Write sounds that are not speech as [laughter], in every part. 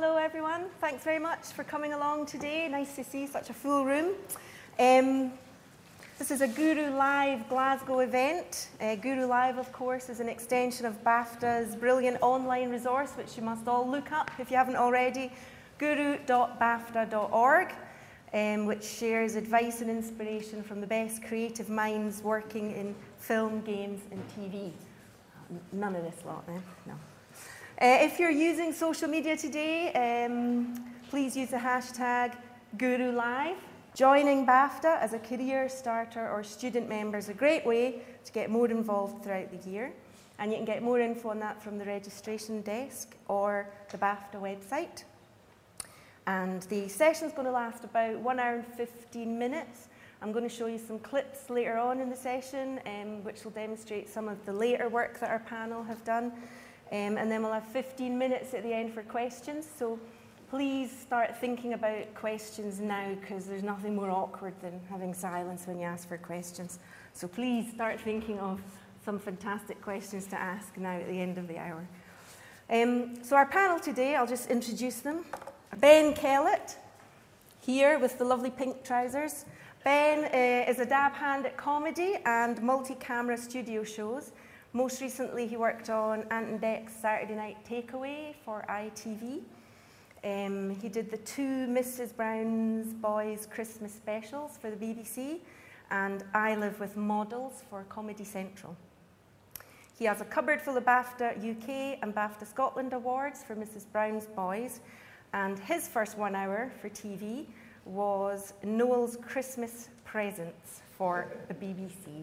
hello everyone. Thanks very much for coming along today. Nice to see such a full room. Um, this is a Guru Live Glasgow event. Uh, Guru Live, of course, is an extension of BAFTA's brilliant online resource, which you must all look up if you haven't already guru.bafta.org, um, which shares advice and inspiration from the best creative minds working in film, games, and TV. None of this lot, then? No. Uh, if you're using social media today, um, please use the hashtag GuruLive. Joining BAFTA as a career starter or student member is a great way to get more involved throughout the year. And you can get more info on that from the registration desk or the BAFTA website. And the session is going to last about one hour and 15 minutes. I'm going to show you some clips later on in the session, um, which will demonstrate some of the later work that our panel have done. Um, and then we'll have 15 minutes at the end for questions. So please start thinking about questions now because there's nothing more awkward than having silence when you ask for questions. So please start thinking of some fantastic questions to ask now at the end of the hour. Um, so our panel today, I'll just introduce them. Ben Kellett, here with the lovely pink trousers. Ben uh, is a dab hand at comedy and multi-camera studio shows. Most recently, he worked on Ant and Saturday Night Takeaway for ITV. Um, he did the two Mrs. Brown's Boys Christmas specials for the BBC and I Live with Models for Comedy Central. He has a cupboard full of BAFTA UK and BAFTA Scotland awards for Mrs. Brown's Boys, and his first one hour for TV was Noel's Christmas Presents for the BBC.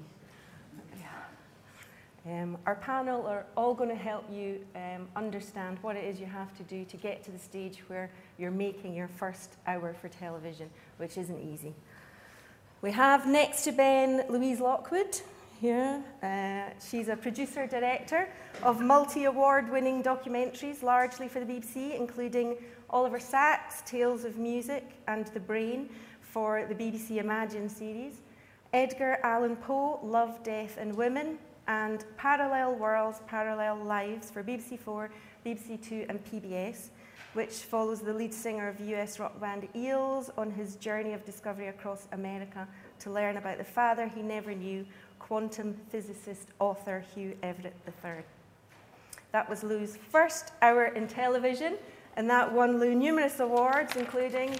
Um, our panel are all going to help you um, understand what it is you have to do to get to the stage where you're making your first hour for television, which isn't easy. We have next to Ben Louise Lockwood here. Uh, she's a producer director of multi award winning documentaries, largely for the BBC, including Oliver Sacks' Tales of Music and The Brain for the BBC Imagine series, Edgar Allan Poe, Love, Death and Women, and Parallel Worlds, Parallel Lives for BBC Four, BBC Two, and PBS, which follows the lead singer of US rock band Eels on his journey of discovery across America to learn about the father he never knew, quantum physicist author Hugh Everett III. That was Lou's first hour in television, and that won Lou numerous awards, including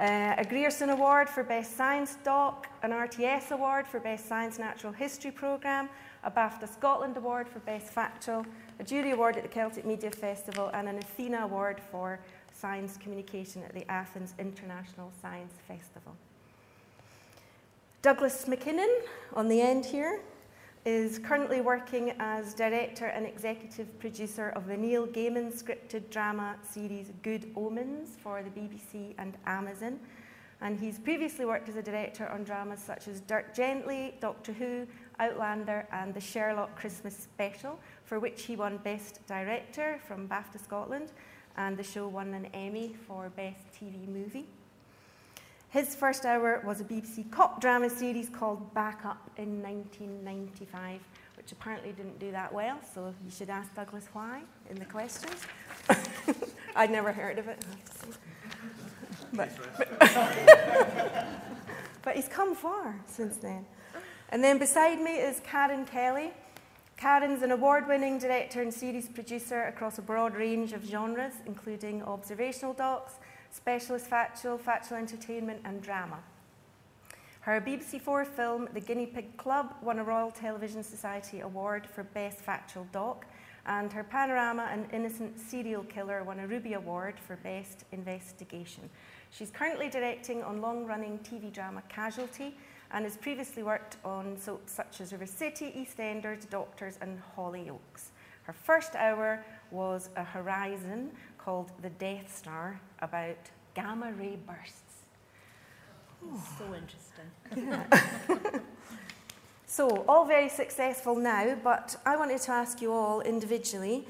uh, a Grierson Award for Best Science Doc, an RTS Award for Best Science Natural History Programme, a BAFTA Scotland Award for Best Factual, a Jury Award at the Celtic Media Festival, and an Athena Award for Science Communication at the Athens International Science Festival. Douglas Mackinnon, on the end here, is currently working as director and executive producer of the Neil Gaiman scripted drama series Good Omens for the BBC and Amazon. And he's previously worked as a director on dramas such as Dirk Gently, Doctor Who, Outlander, and the Sherlock Christmas Special, for which he won Best Director from BAFTA Scotland, and the show won an Emmy for Best TV Movie. His first hour was a BBC cop drama series called Back Up in 1995, which apparently didn't do that well, so you should ask Douglas why in the questions. [laughs] I'd never heard of it. But, but, [laughs] but he's come far since then. And then beside me is Karen Kelly. Karen's an award winning director and series producer across a broad range of genres, including observational docs, specialist factual, factual entertainment, and drama. Her BBC Four film, The Guinea Pig Club, won a Royal Television Society Award for Best Factual Doc, and her Panorama An Innocent Serial Killer won a Ruby Award for Best Investigation. She's currently directing on long running TV drama Casualty and has previously worked on soaps such as River City, EastEnders, Doctors, and Hollyoaks. Her first hour was a Horizon called The Death Star about gamma ray bursts. So interesting. [laughs] So, all very successful now, but I wanted to ask you all individually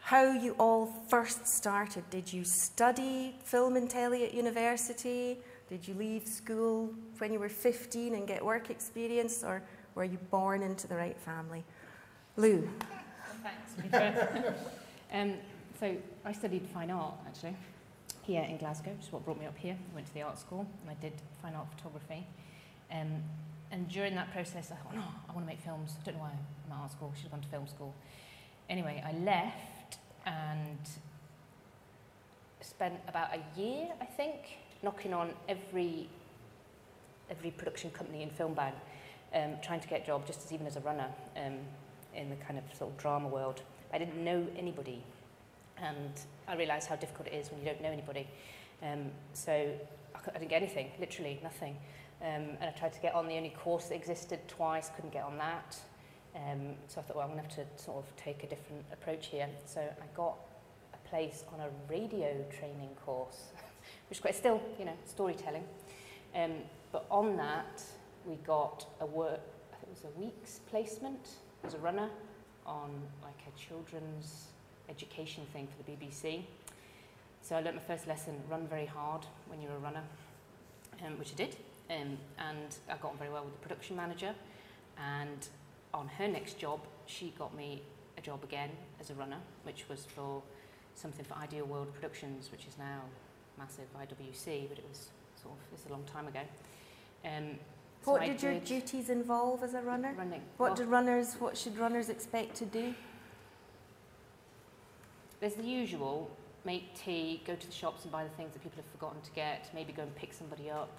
how you all first started. Did you study film and telly at university? Did you leave school when you were 15 and get work experience, or were you born into the right family? Lou. [laughs] Thanks, um, so I studied fine art actually here in Glasgow, which is what brought me up here. I went to the art school and I did fine art photography. Um, and during that process, I thought, no, I want to make films. I don't know why I'm at art school. I should have gone to film school. Anyway, I left and spent about a year, I think, knocking on every every production company in Film Bang, um, trying to get a job, just as even as a runner um, in the kind of sort of drama world. I didn't know anybody, and I realised how difficult it is when you don't know anybody. Um, so I, I didn't get anything, literally nothing. Um, and I tried to get on the only course that existed twice, couldn't get on that. Um, so I thought, well, I'm going to have to sort of take a different approach here. So I got a place on a radio training course, [laughs] which is quite still, you know, storytelling. Um, but on that, we got a work, I think it was a week's placement as a runner on like a children's education thing for the BBC. So I learnt my first lesson, run very hard when you're a runner, um, which I did. Um, and I got on very well with the production manager. And on her next job, she got me a job again as a runner, which was for something for Ideal World Productions, which is now massive IWC, but it was sort of, it's a long time ago. Um, so What I did your duties involve as a runner? running? What well, did runners, what should runners expect to do? There's the usual, make tea, go to the shops and buy the things that people have forgotten to get, maybe go and pick somebody up.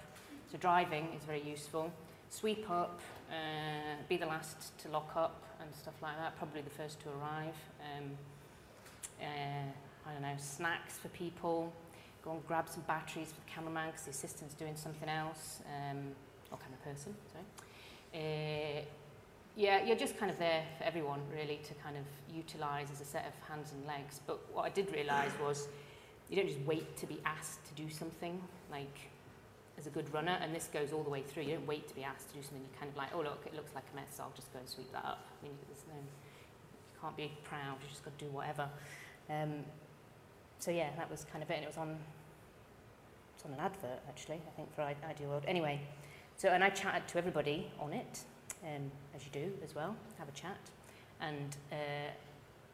So driving is very useful. Sweep up, uh, be the last to lock up and stuff like that, probably the first to arrive. Um, uh, I don't know, snacks for people, go and grab some batteries for the cameraman because the assistant's doing something else, um, or camera person, sorry. Uh, yeah, you're just kind of there for everyone really to kind of utilise as a set of hands and legs. But what I did realise was you don't just wait to be asked to do something like as a good runner, and this goes all the way through. You don't wait to be asked to do something. You're kind of like, oh look, it looks like a mess. So I'll just go and sweep that up. I mean, there's no, you can't be proud. You just got to do whatever. Um, so yeah, that was kind of it. And it was on, it's on an advert actually, I think for Ideal World. Anyway, so and I chatted to everybody on it, um, as you do as well, have a chat, and uh,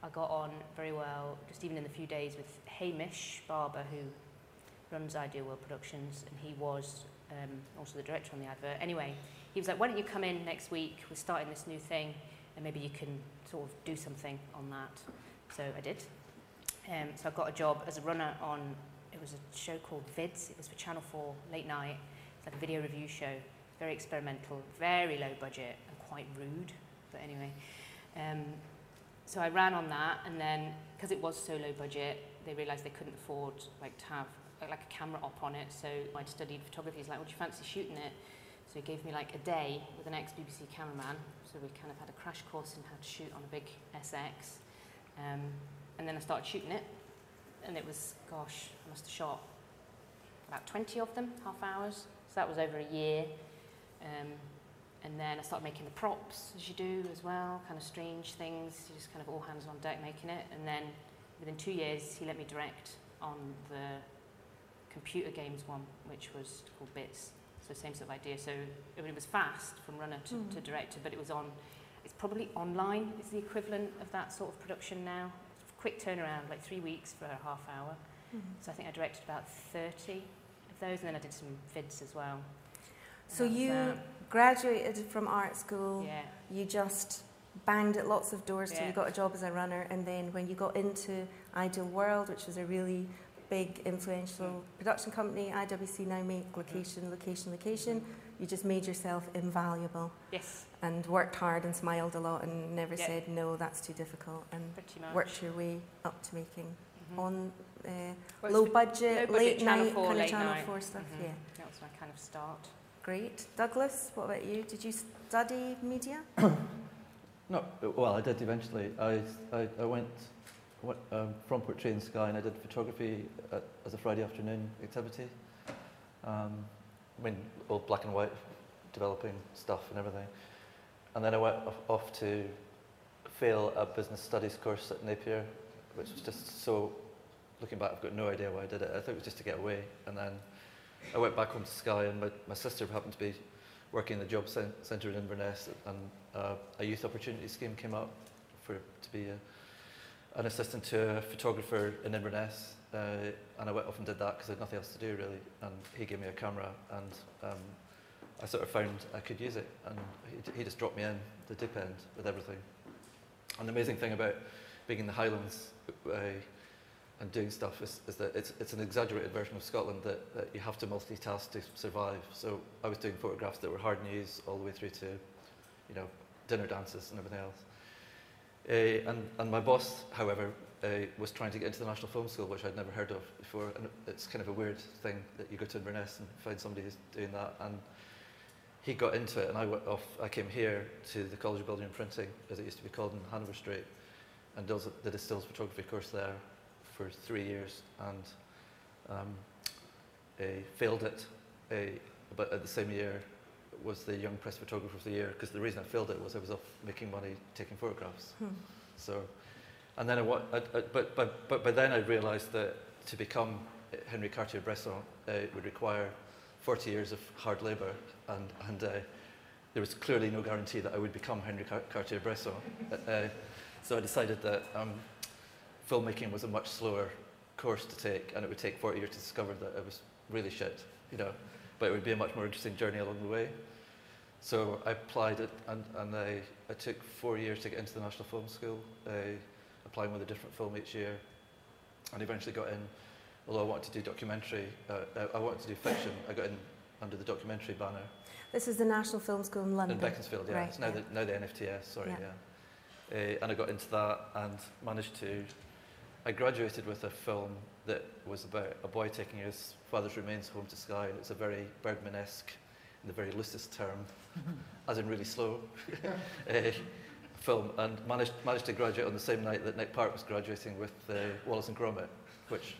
I got on very well, just even in the few days with Hamish Barber, who runs Ideal World Productions, and he was um, also the director on the advert. Anyway, he was like, "Why don't you come in next week? We're starting this new thing, and maybe you can sort of do something on that." So I did. Um, so I got a job as a runner on. It was a show called Vids. It was for Channel 4 late night. It's like a video review show, very experimental, very low budget, and quite rude. But anyway, um, so I ran on that, and then because it was so low budget, they realised they couldn't afford like to have like a camera op on it. So I'd studied photography. He's like, "Would you fancy shooting it?" So he gave me like a day with an ex-BBC cameraman. So we kind of had a crash course in how to shoot on a big SX. Um, and then I started shooting it, and it was, gosh, I must have shot about 20 of them, half hours. So that was over a year. Um, and then I started making the props, as you do as well, kind of strange things, just kind of all hands on deck making it. And then within two years, he let me direct on the computer games one, which was called Bits. So same sort of idea. So I mean, it was fast from runner to, Mhm. to director, but it was on, it's probably online It's the equivalent of that sort of production now. Quick turnaround, like three weeks for a half hour. Mm-hmm. So I think I directed about 30 of those, and then I did some vids as well. So you that. graduated from art school. Yeah. You just banged at lots of doors till you got a job as a runner, and then when you got into Ideal World, which was a really big, influential production company, IWC now make location, location, location. You just made yourself invaluable Yes, and worked hard and smiled a lot and never Yeah. said no, that's too difficult, and pretty much. worked your way up to making Mhm. on uh, Well, low budget, low budget late Channel night 4, kind of Channel night. Four stuff. Mhm. Yeah, That was my kind of start. great. Douglas, what about you? Did you study media? [coughs] No, well, I did eventually. I, I, I went, went um, from Portree and Skye and I did photography at, as a Friday afternoon activity. Um, I mean, all black and white, developing stuff and everything. And then I went off, to fail a business studies course at Napier, which was just so, looking back, I've got no idea why I did it. I think it was just to get away. And then I went back home to Skye and my, my sister happened to be working in the job cen- centre in Inverness and uh, a youth opportunity scheme came up for to be a, an assistant to a photographer in Inverness, uh, and I went off and did that because I had nothing else to do really. And he gave me a camera, and um, I sort of found I could use it, and he, he just dropped me in the deep end with everything. And the amazing thing about being in the Highlands uh, and doing stuff is, is that it's, it's an exaggerated version of Scotland that, that you have to multitask to survive. So I was doing photographs that were hard news all the way through to, you know, dinner dances and everything else. Uh, and, and my boss, however, uh, was trying to get into the National Film School, which I'd never heard of before. And it's kind of a weird thing that you go to Inverness and find somebody who's doing that. And he got into it, and I went off. I came here to the College of Building and Printing, as it used to be called in Hanover Street, and did a stills photography course there for three years, and um, uh, failed it. Uh, but at the same year, was the Young Press Photographer of the Year because the reason I failed it was I was off making money taking photographs. Hmm. So, and then I, wa- I, I but, but, but by then I realised that to become Henry Cartier-Bresson uh, would require 40 years of hard labour, and, and uh, there was clearly no guarantee that I would become Henry Car- Cartier-Bresson. uh, so I decided that um, filmmaking was a much slower course to take, and it would take 40 years to discover that it was really shit, you know. But it would be a much more interesting journey along the way. So I applied it, and, and I, I took four years to get into the National Film School, uh, applying with a different film each year, and eventually got in. Although I wanted to do documentary, uh, I wanted to do fiction, I got in under the documentary banner This is the National Film School in London. in Beaconsfield. Yeah, Right, it's now yeah. the now the NFTS. Sorry, Yeah. yeah. Uh, and I got into that and managed to. I graduated with a film that was about a boy taking his father's remains home to Skye. And it's a very Bergman-esque, in the very loosest term, [laughs] as in really slow, uh, [laughs] film, and managed managed to graduate on the same night that Nick Park was graduating with uh, Wallace and Gromit, which.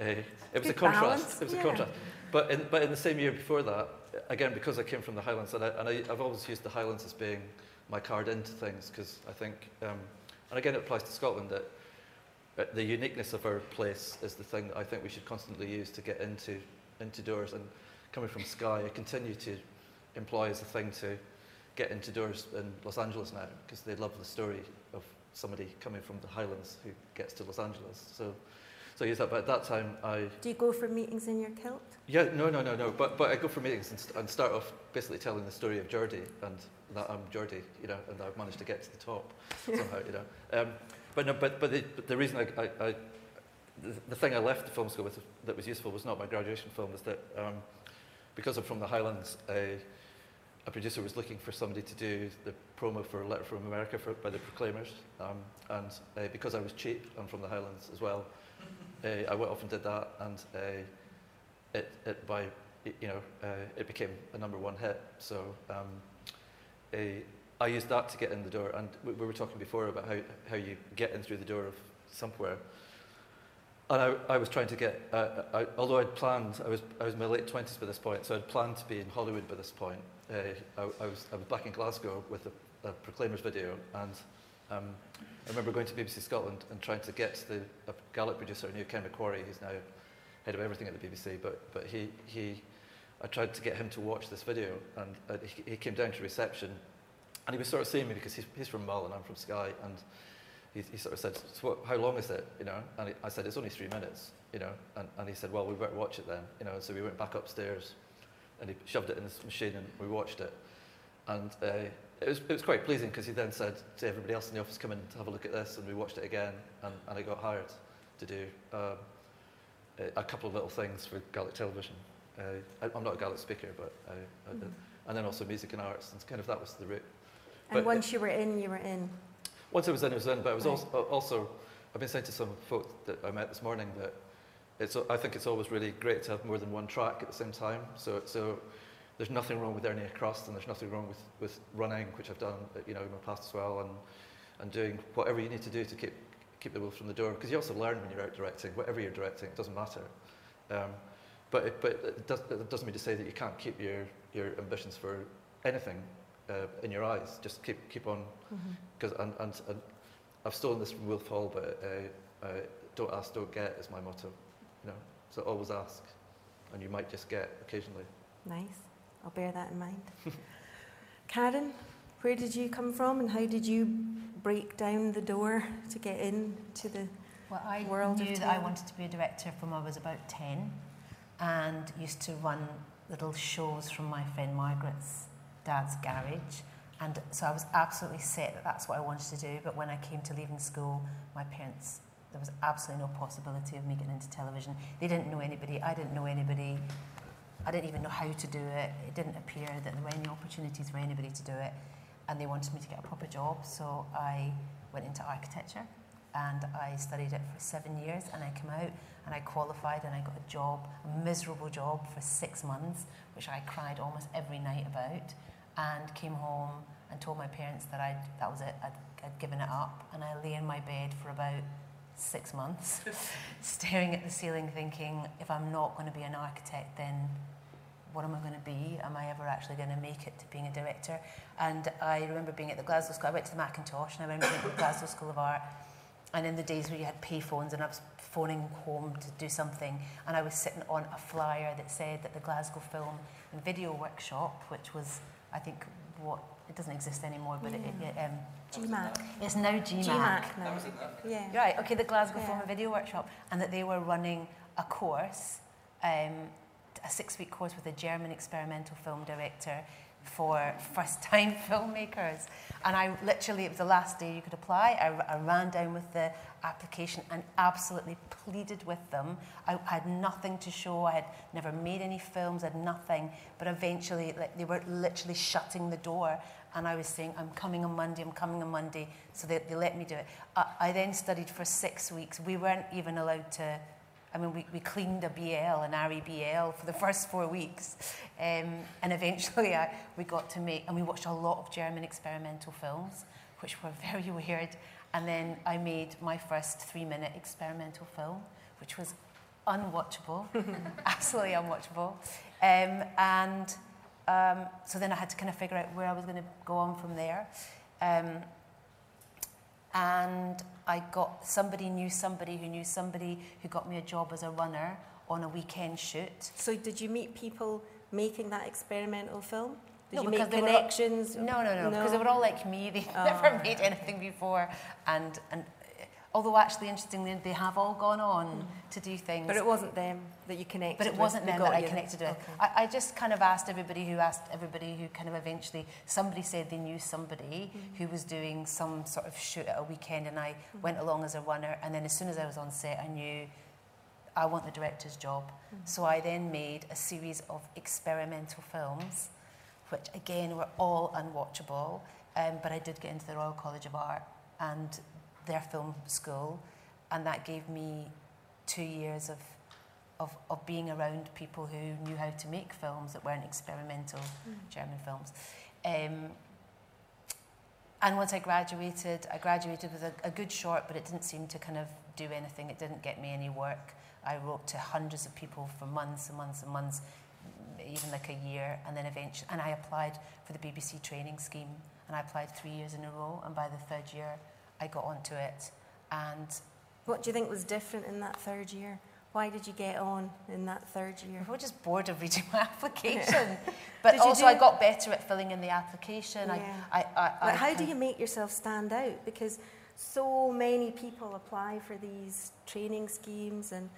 Uh, [laughs] it was a contrast. balance, It was yeah. a contrast. But in, but in the same year before that, again, because I came from the Highlands, and, I, and I, I've always used the Highlands as being my card into things, because I think, um, and again, it applies to Scotland, that the uniqueness of our place is the thing that I think we should constantly use to get into, into doors. And coming from Skye, I continue to employ as a thing to get into doors in Los Angeles now, because they love the story of somebody coming from the Highlands who gets to Los Angeles. So, so I use that. But at that time, I Do you go for meetings in your kilt? yeah, no, no, no, no. But but I go for meetings and, st- and start off basically telling the story of Jordy and that I'm Jordy, you know, and I've managed to get to the top [laughs] somehow, you know. Um, but no, but but the, but the reason I, I, I the, the thing I left the film school with that was useful was not my graduation film, was that um, because I'm from the Highlands, a, a producer was looking for somebody to do the promo for letter from America for, by the Proclaimers, um, and uh, because I was cheap, I'm from the Highlands as well. Uh, I went off and did that, and uh, it, it by you know uh, it became a number one hit. So um, uh, I used that to get in the door, and we, we were talking before about how, how you get in through the door of somewhere. And I, I was trying to get, uh, I, although I'd planned, I was, I was in my late 20s by this point, so I'd planned to be in Hollywood by this point. Uh, I, I, was, I was back in Glasgow with a, a Proclaimers video, and um, I remember going to BBC Scotland and trying to get the a Gaelic producer, I knew Ken MacQuarrie, who's now head of everything at the BBC, but, but he, he, I tried to get him to watch this video, and uh, he, he came down to reception, and he was sort of seeing me because he's, he's from Mull and I'm from Skye, and he, he sort of said, so what, how long is it, you know? And he, I said, it's only three minutes, you know? And, and he said, well, we better watch it then, you know? And so we went back upstairs, and he shoved it in this machine, and we watched it. And uh, it, was, it was quite pleasing because he then said to everybody else in the office, come in to have a look at this, and we watched it again, and, and I got hired to do um, a, a couple of little things for Gaelic television. Uh, I, I'm not a Gaelic speaker, but I, I did. And then also music and arts, and kind of that was the route. And But- once you were in, you were in. Once I was in, I was in, but I was Right. also, also, I've been saying to some folk that I met this morning that it's, I think it's always really great to have more than one track at the same time. So, so there's nothing wrong with earning a crust, and there's nothing wrong with, with running, which I've done, you know, in my past as well, and, and doing whatever you need to do to keep, keep the wolf from the door. Because you also learn when you're out directing, whatever you're directing, it doesn't matter. Um, but it, but it, does, it doesn't mean to say that you can't keep your, your ambitions for anything uh, in your eyes. Just keep, keep on because and, and, and I've stolen this from Wolf Hall, but uh, uh, don't ask, don't get is my motto. You know, so always ask, and you might just get occasionally. Nice. I'll bear that in mind. [laughs] Karen, where did you come from and how did you break down the door to get into the Well, I world of knew that I wanted to be a director from I was about 10 and used to run little shows from my friend Margaret's dad's garage. And so I was absolutely set that that's what I wanted to do. But when I came to leaving school, my parents, there was absolutely no possibility of me getting into television. They didn't know anybody, I didn't know anybody. I didn't even know how to do it. It didn't appear that there were any opportunities for anybody to do it. And they wanted me to get a proper job. So I went into architecture and I studied it for seven years and I came out and I qualified and I got a job, a miserable job for six months, which I cried almost every night about and came home and told my parents that I'd, that was it, I'd, I'd given it up and I lay in my bed for about six months [laughs] staring at the ceiling thinking if I'm not going to be an architect then what am I going to be? Am I ever actually going to make it to being a director? And I remember being at the Glasgow School, I went to the Mackintosh and I remember being at the Glasgow School of Art and in the days where you had payphones and I was phoning home to do something and I was sitting on a flyer that said that the Glasgow Film and Video Workshop, which was, I think, what, it doesn't exist anymore, but it, it, um, GMAC. it's now GMAC. GMAC now. Yeah. Right, okay, the Glasgow Yeah. Film and Video Workshop, and that they were running a course, um, a six week course with a German experimental film director for first time [laughs] filmmakers. And I literally, it was the last day you could apply. I, I ran down with the application and absolutely pleaded with them. I had nothing to show, I had never made any films, I had nothing, but eventually like, they were literally shutting the door. And I was saying, I'm coming on Monday, I'm coming on Monday. So they, they let me do it. I, I then studied for six weeks. We weren't even allowed to, I mean, we, we cleaned a BL, an Arri BL, for the first four weeks. Um, and eventually I, we got to make, and we watched a lot of German experimental films, which were very [laughs] weird. And then I made my first three minute experimental film, which was unwatchable, [laughs] absolutely unwatchable. Um, and um, so then I had to kind of figure out where I was going to go on from there. And I got somebody knew somebody who knew somebody who got me a job as a runner on a weekend shoot. So did you meet people making that experimental film? Did No, you make were all- connections? No, no, no, because they were all like me. [laughs] They Oh, never ah. made anything before, and and although actually interestingly they have all gone on to do things. But it wasn't them that you connected with. But it wasn't that them that I connected with. Okay. I, I just kind of asked everybody who asked everybody who kind of eventually somebody said they knew somebody Mm-hmm. who was doing some sort of shoot at a weekend, and I went along as a runner. And then as soon as I was on set, I knew I want the director's job. Mm-hmm. So I then made a series of experimental films, which again were all unwatchable. Um, but I did get into the Royal College of Art and their film school, and that gave me two years of of, of being around people who knew how to make films that weren't experimental German films. Um, and once I graduated, I graduated with a, a good short, but it didn't seem to kind of do anything. It didn't get me any work. I wrote to hundreds of people for months and months and months, even like a year, and then eventually, and I applied for the BBC training scheme, and I applied three years in a row, and by the third year, I got onto it, and What do you think was different in that third year? Why did you get on in that third year? I was just bored of reading my [laughs] application. But also, do- I got better at filling in the application. Yeah. I, I, I, I how do you make yourself stand out? Because so many people apply for these training schemes, and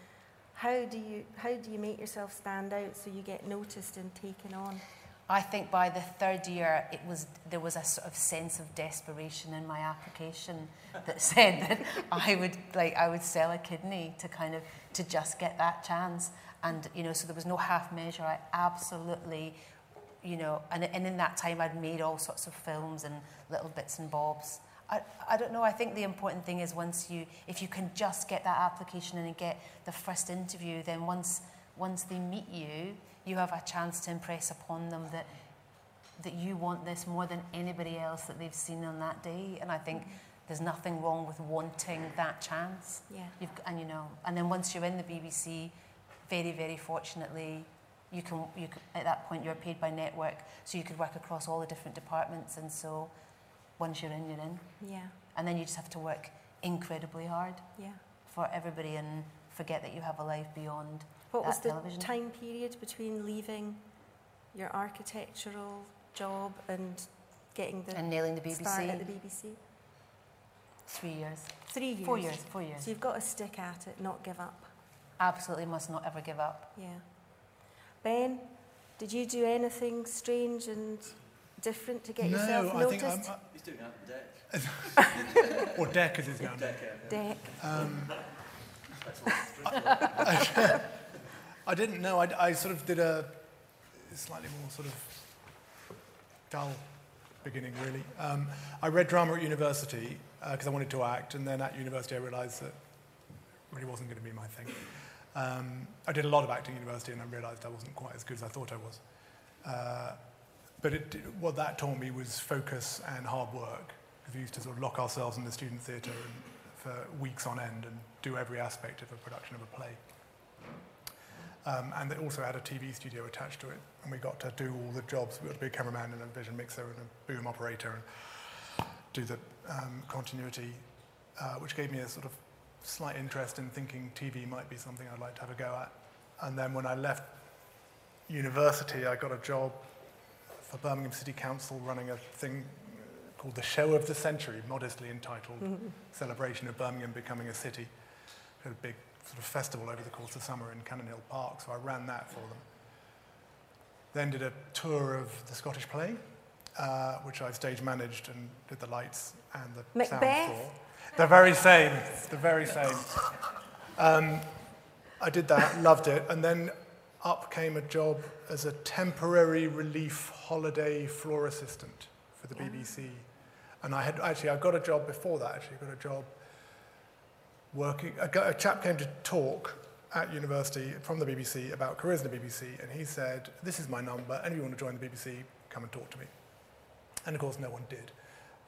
how do you how do you make yourself stand out so you get noticed and taken on? I think by the third year, it was there was a sort of sense of desperation in my application that [laughs] said that I would like I would sell a kidney to kind of to just get that chance. And you know, so there was no half measure. I absolutely, you know, and, and in that time, I'd made all sorts of films and little bits and bobs. I, I don't know. I think the important thing is once you, if you can just get that application and get the first interview, then once once they meet you, you have a chance to impress upon them that that you want this more than anybody else that they've seen on that day. And I think there's nothing wrong with wanting that chance. Yeah. You've, and you know, and then once you're in the BBC, very very fortunately, you can you can, at that point you're paid by network, so you could work across all the different departments. And so, once you're in, you're in, Yeah, and then you just have to work incredibly hard yeah. for everybody and forget that you have a life beyond What that was the television. time period between leaving your architectural job and getting the and nailing the BBC. start at the BBC? Three years. Three years. Four years. Four years. So you've got to stick at it, not give up. Absolutely must not ever give up. Yeah. Ben, did you do anything strange and different to get yourself no, I think noticed? I'm, He's doing that deck. [laughs] or deck as it's known. Deck. Um, [laughs] I didn't know. I, I sort of did a slightly more sort of dull beginning, really. Um, I read drama at university because I wanted to act, and then at university I realised that it really wasn't going to be my thing. Um, I did a lot of acting at university, and I realised I wasn't quite as good as I thought I was. Uh, but it, what that taught me was focus and hard work. We used to sort of lock ourselves in the student theatre for weeks on end and do every aspect of a production of a play. Um, and it also had a TV studio attached to it, and we got to do all the jobs. We got to be a cameraman and a vision mixer and a boom operator, and do the um, continuity, uh, which gave me a sort of slight interest in thinking TV might be something I'd like to have a go at. And then when I left university, I got a job for Birmingham City Council running a thing called the Show of the Century, modestly entitled Celebration of Birmingham Becoming a City. Had a big sort of festival over the course of summer in Cannon Hill Park, so I ran that for them. Then did a tour of the Scottish play, uh, which I stage managed and did the lights and the sound for. The very same, the very same. Um, I did that, loved it, and then up came a job as a temporary relief holiday floor assistant for the BBC. And I had actually, I got a job before that. Actually, I got a job working. A, a chap came to talk at university from the BBC about careers in the BBC, and he said, "This is my number. Any of you want to join the BBC? Come and talk to me." And of course, no one did,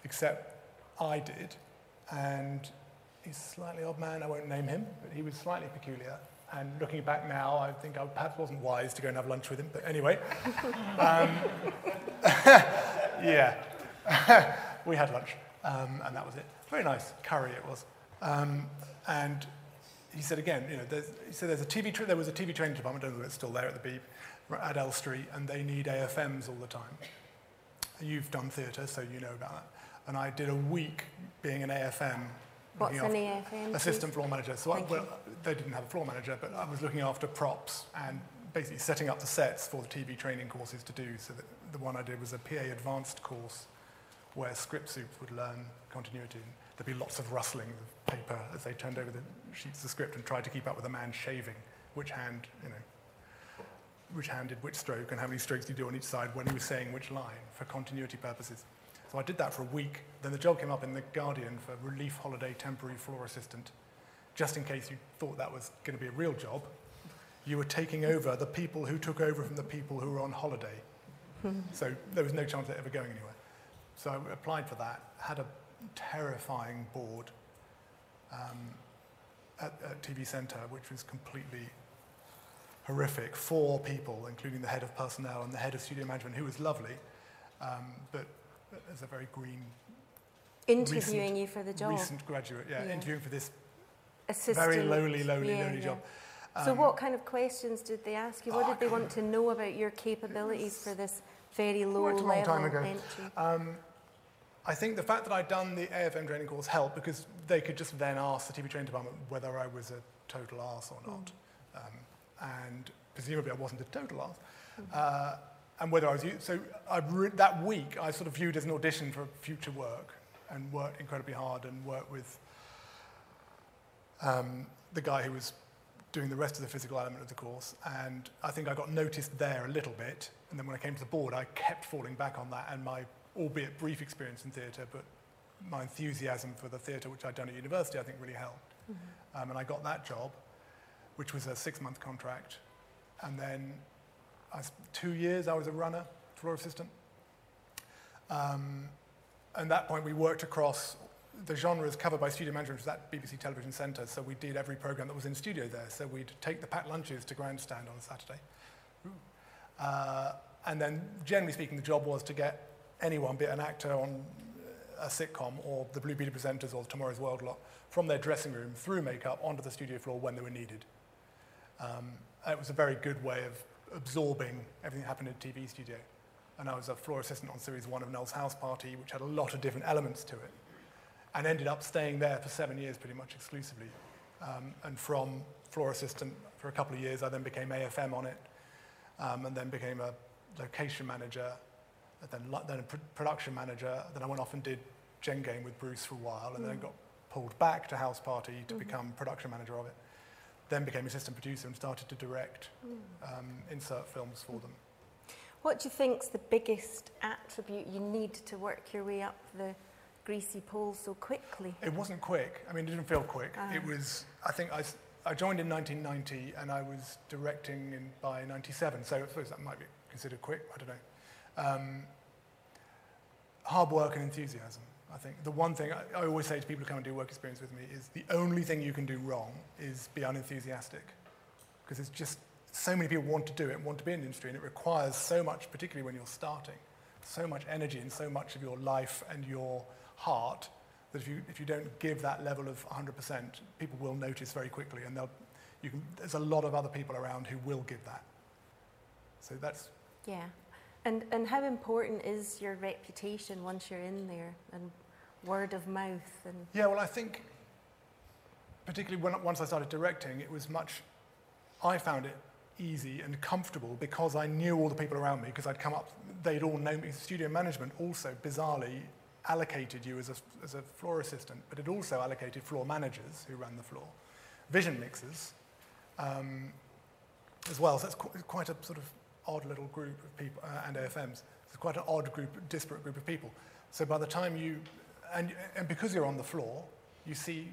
except I did. And he's a slightly odd man. I won't name him, but he was slightly peculiar. And looking back now, I think I perhaps wasn't wise to go and have lunch with him. But anyway, [laughs] um, [laughs] yeah, [laughs] we had lunch, um, and that was it. Very nice curry it was. Um, and he said again, you know, he said there's a TV tra- there was a TV training department, I don't know if it's still there at the Beeb, at Elstree, and they need AFMs all the time. You've done theatre, so you know about that. And I did a week being an AFM. What's an AFM? please? Assistant floor manager. So I, well, they didn't have a floor manager, but I was looking after props and basically setting up the sets for the TV training courses to do. So the one I did was a PA advanced course where script supes would learn continuity. And there'd be lots of rustling of paper as they turned over the sheets of script and tried to keep up with a man shaving, which hand, you know, which hand did which stroke and how many strokes you do on each side when he was saying which line for continuity purposes. So I did that for a week. Then the job came up in The Guardian for relief holiday temporary floor assistant. Just in case you thought that was going to be a real job, you were taking over the people who took over from the people who were on holiday. [laughs] so there was no chance of it ever going anywhere. So I applied for that, had a terrifying board um, at, at TV Centre, which was completely horrific. Four people, including the head of personnel and the head of studio management, who was lovely, um, but as a very green, Interviewing you for the job. recent graduate, yeah, Yeah. interviewing for this Assistant. very lowly, lowly, Yeah, lowly yeah. job. So, Um, what kind of questions did they ask you? What Oh, did they want to know about your capabilities for this very low well, level entry? Um, I think the fact that I'd done the AFM training course helped because they could just then ask the TV training department whether I was a total arse or not. Um, and presumably I wasn't a total arse. Uh, and whether I was, so I re- that week I sort of viewed as an audition for future work and worked incredibly hard and worked with um, the guy who was doing the rest of the physical element of the course. And I think I got noticed there a little bit. And then when I came to the board, I kept falling back on that and my, albeit brief experience in theatre, but my enthusiasm for the theatre, which I'd done at university, I think really helped. Um, and I got that job, which was a six-month contract. And then I, two years I was a runner, floor assistant. Um, and at that point, we worked across the genres covered by studio management was at BBC Television Centre, so we did every programme that was in studio there. So we'd take the packed lunches to Grandstand on a Saturday. Uh, and then, generally speaking, the job was to get anyone, be an actor on a sitcom or the Blue Peter presenters or Tomorrow's World lot, from their dressing room through makeup onto the studio floor when they were needed. Um, it was a very good way of absorbing everything that happened in a TV studio. And I was a floor assistant on series one of Noel's House Party, which had a lot of different elements to it. and ended up staying there for seven years pretty much exclusively. Um, and from floor assistant for a couple of years, I then became AFM on it, um, and then became a location manager, then, then a pr- production manager. Then I went off and did Gen Game with Bruce for a while, and then mm. got pulled back to House Party to mm-hmm. become production manager of it. Then became assistant producer and started to direct mm. um, insert films for mm. them. What do you think's the biggest attribute you need to work your way up the greasy pole so quickly? It wasn't quick. I mean, it didn't feel quick. Ah. It was, I think I. I joined in 1990 and I was directing in, by 97, so I suppose that might be considered quick. I don't know. Um, hard work and enthusiasm. I think the one thing I, I always say to people who come and do work experience with me is the only thing you can do wrong is be unenthusiastic. Because it's just so many people want to do it, want to be in the industry, and it requires so much, particularly when you're starting, so much energy and so much of your life and your heart that if you, if you don't give that level of 100%, people will notice very quickly, and you can, there's a lot of other people around who will give that. So that's Yeah. And, and how important is your reputation once you're in there and word of mouth and Yeah, well, I think, particularly when, once I started directing, it was much, I found it easy and comfortable because I knew all the people around me, because I'd come up, they'd all known me. Studio management also, bizarrely, allocated you as a, as a floor assistant, but it also allocated floor managers who ran the floor, vision mixers um, as well. So it's qu- quite a sort of odd little group of people, uh, and AFMs. It's quite an odd group, disparate group of people. So by the time you, and, and because you're on the floor, you see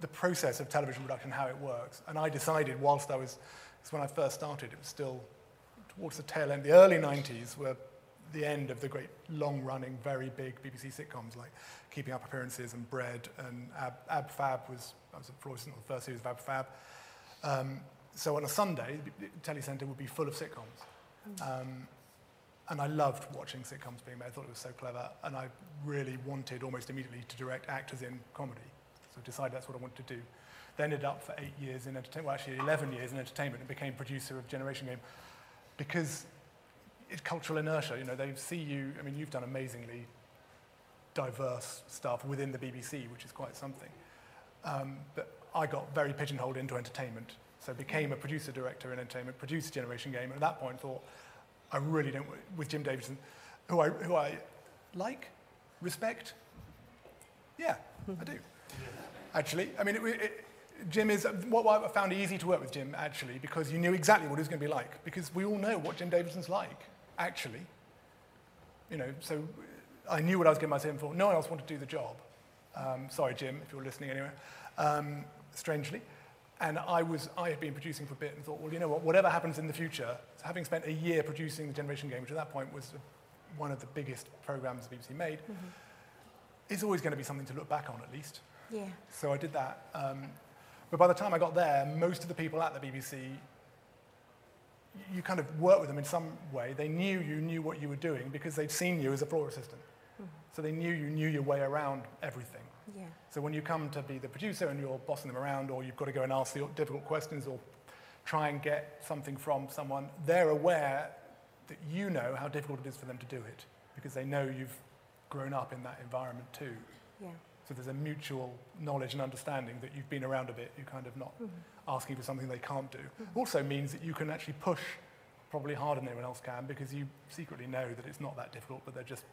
the process of television production, how it works. And I decided whilst I was, because when I first started, it was still towards the tail end. The early 90s were the end of the great long-running, very big BBC sitcoms like Keeping Up Appearances and Bread and Ab, Ab Fab was, I was a floor on the first series of Ab Fab. Um, so on a Sunday, the Telecentre would be full of sitcoms. Um, and I loved watching sitcoms being made. I thought it was so clever. And I really wanted almost immediately to direct actors in comedy. So I decided that's what I wanted to do. Then ended up for eight years in entertainment, well, actually 11 years in entertainment and became producer of Generation Game. Because it's cultural inertia, you know, they see you, I mean, you've done amazingly diverse stuff within the BBC, which is quite something. Um, but I got very pigeonholed into entertainment. So became a producer director in entertainment, produced Generation Game, and at that point thought, I really don't, with Jim Davidson, who I, who I like, respect. Yeah, I do. Actually, I mean, it, it, Jim is, what I found easy to work with Jim, actually, because you knew exactly what he was going to be like, because we all know what Jim Davidson's like, actually. You know, so I knew what I was getting myself in for. No one else wanted to do the job. Um, sorry, Jim, if you're listening anyway, um, strangely. And I, was, I had been producing for a bit and thought, well, you know what, whatever happens in the future, having spent a year producing the Generation Game, which at that point was one of the biggest programs the BBC made, is always going to be something to look back on at least. yeah. So I did that. Um, but by the time I got there, most of the people at the BBC, you kind of worked with them in some way. They knew you knew what you were doing because they'd seen you as a floor assistant. So they knew you knew your way around everything. Yeah. So when you come to be the producer and you're bossing them around, or you've got to go and ask the difficult questions, or try and get something from someone, they're aware that you know how difficult it is for them to do it because they know you've grown up in that environment too. Yeah. So there's a mutual knowledge and understanding that you've been around a bit. You're kind of not mm-hmm. asking for something they can't do. Mm-hmm. Also means that you can actually push probably harder than anyone else can because you secretly know that it's not that difficult, but they're just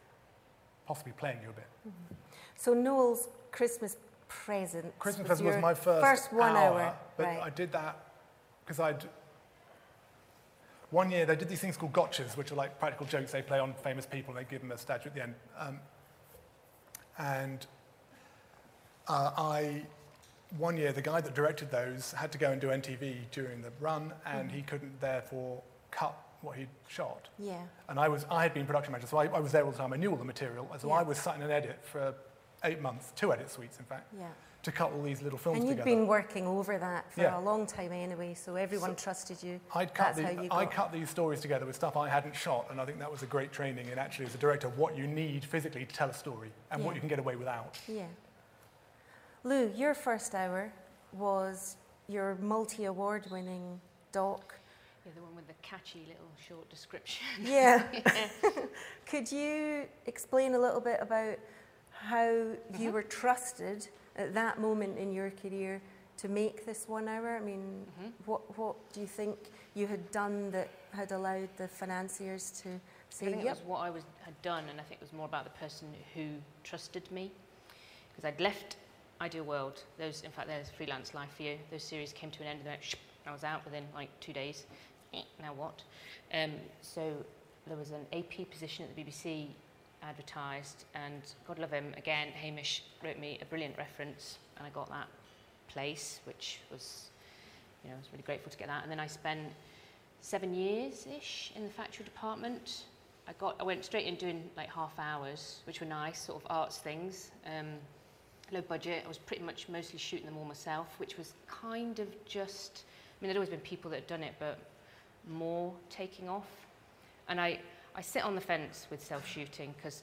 possibly playing you a bit. Mm-hmm. So Noel's Christmas present. Christmas present was my first, first one hour, hour. but right. I did that because I'd one year they did these things called gotchas, which are like practical jokes they play on famous people, and they give them a statue at the end. Um, and uh, I, one year, the guy that directed those had to go and do NTV during the run, and he couldn't therefore cut what he'd shot. yeah. And I, was, I had been production manager, so I, I was there all the time. I knew all the material. So Yeah. I was sat in an edit for eight months, two edit suites, in fact, Yeah. to cut all these little films And you'd together. been working over that for Yeah. a long time anyway, so everyone trusted you. I'd cut, That's how the, you I got- cut these stories together with stuff I hadn't shot, and I think that was a great training in actually, as a director, what you need physically to tell a story and what you can get away without. Yeah. Lou, your first hour was your multi award winning doc. Yeah, the one with the catchy little short description. Yeah. [laughs] [laughs] Could you explain a little bit about how you Mhm. were trusted at that moment in your career to make this one hour? I mean, Mhm. what, what do you think you had done that had allowed the financiers to say, I think it was what I was had done, and I think it was more about the person who trusted me, because I'd left Ideal World. Those, in fact, there's Freelance Life for You. Those series came to an end, and I was out within like two days. Eh, Now what? Um, so there was an AP position at the BBC advertised, and God love him again. Hamish wrote me a brilliant reference, and I got that place, which was, you know, I was really grateful to get that. And then I spent seven years ish in the factory department. I got I went straight in doing like half hours, which were nice, sort of arts things. Um, low budget. I was pretty much mostly shooting them all myself, which was kind of just. I mean, there'd always been people that had done it, but more taking off. And I I sit on the fence with self shooting because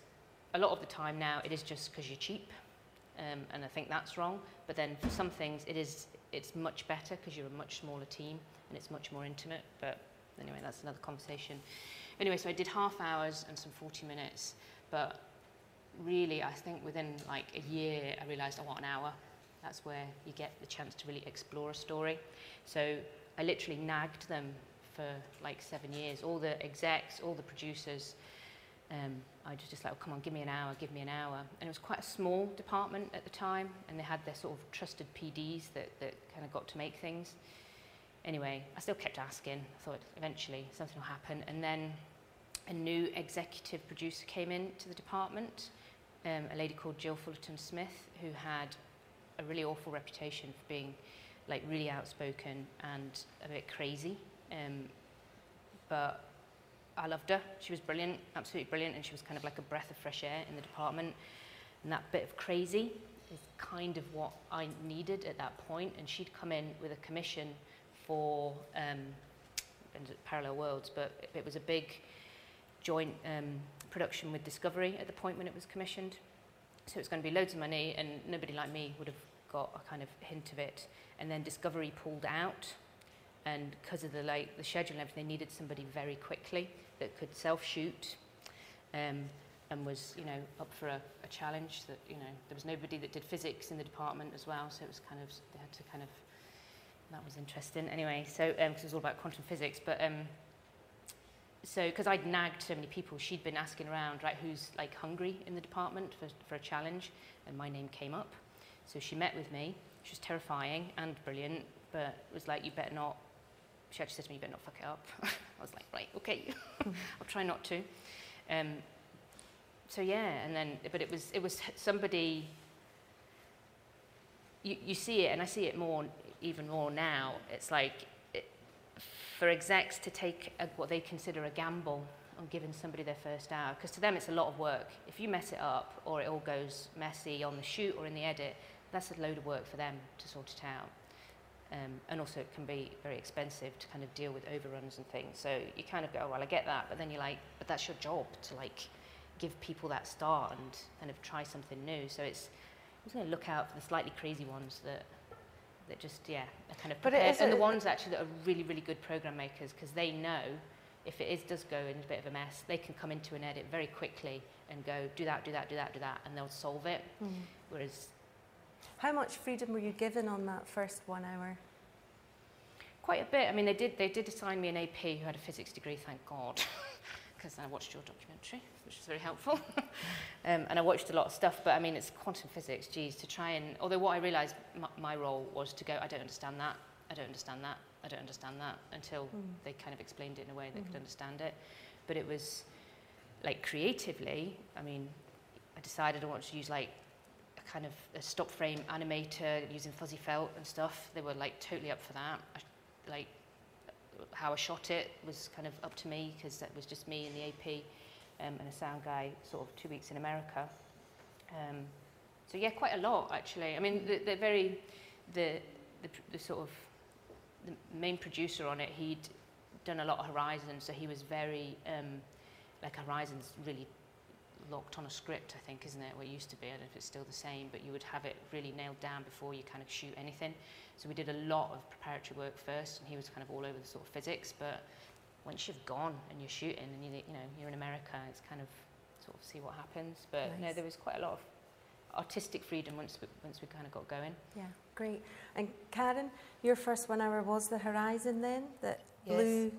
a lot of the time now it is just because you're cheap, um, and I think that's wrong. But then for some things it is it's much better because you're a much smaller team and it's much more intimate. But anyway, that's another conversation. Anyway, so I did half hours and some 40 minutes, but really, I think within like a year, I realised I want an hour. That's where you get the chance to really explore a story. So I literally nagged them for like seven years. All the execs, all the producers. Um, I was just like, oh, come on, give me an hour, give me an hour. And it was quite a small department at the time, and they had their sort of trusted PDs that, that kind of got to make things. Anyway, I still kept asking. I thought eventually something will happen. And then a new executive producer came into the department, um, a lady called Jill Fullerton Smith, who had a really awful reputation for being like really outspoken and a bit crazy. Um, but I loved her. She was brilliant, absolutely brilliant, and she was kind of like a breath of fresh air in the department. And that bit of crazy is kind of what I needed at that point. And she'd come in with a commission for um, Parallel Worlds, but it was a big joint um, production with Discovery at the point when it was commissioned. So it was going to be loads of money, and nobody like me would have got a kind of hint of it. And then Discovery pulled out, and because of the like the schedule and everything, they needed somebody very quickly that could self-shoot, um, and was you know up for a, a challenge. That you know there was nobody that did physics in the department as well, so it was kind of they had to kind of that was interesting. Anyway, so because it was all about quantum physics, but um, so because I'd nagged so many people, she'd been asking around, right, who's like hungry in the department for, for a challenge, and my name came up. So she met with me. She was terrifying and brilliant, but was like, you better not. She actually said to me, you better not fuck it up. [laughs] I was like, right, okay, [laughs] I'll try not to. Um, so yeah, and then, but it was it was somebody. You, you see it, and I see it more, even more now. It's like it, for execs to take a, what they consider a gamble on giving somebody their first hour, because to them it's a lot of work. If you mess it up, or it all goes messy on the shoot or in the edit, that's a load of work for them to sort it out. Um, and also it can be very expensive to kind of deal with overruns and things. So you kind of go, oh, well, I get that, but then you're like, but that's your job to like give people that start and kind of try something new. So it's, I'm just going to look out for the slightly crazy ones that that just yeah are kind of But it prepared. is and the ones actually that are really really good program makers because they know if it is does go in a bit of a mess, they can come into an edit very quickly and go do that, do that, do that, do that, and they'll solve it. Whereas How much freedom were you given on that first one hour? Quite a bit. I mean, they did, they did assign me an AP who had a physics degree, thank God, [laughs] because I watched your documentary, which was very helpful. [laughs] um, and I watched a lot of stuff, but I mean, it's quantum physics, geez, to try and, although what I realised my, my role was to go, I don't understand that, I don't understand that, I don't understand that, until they kind of explained it in a way that could understand it. But it was, like, creatively, I mean, I decided I wanted to use, like, kind of a stop frame animator using fuzzy felt and stuff. They were, like, totally up for that. I, like how I shot it was kind of up to me because that was just me and the AP um, and a sound guy sort of two weeks in America. Um, so yeah, quite a lot actually. I mean, the, the very the, the the sort of the main producer on it, he'd done a lot of Horizon, so he was very um, like Horizon's really locked on a script, I think, isn't it? What it used to be. I don't know if it's still the same, but you would have it really nailed down before you kind of shoot anything. So we did a lot of preparatory work first, and he was kind of all over the sort of physics. But once you've gone and you're shooting, and you you know you're in America, it's kind of sort of see what happens. But no, there was quite a lot of artistic freedom once we, once we kind of got going. Yeah, great. And Karen, your first one hour was the Horizon then that Yes. Blue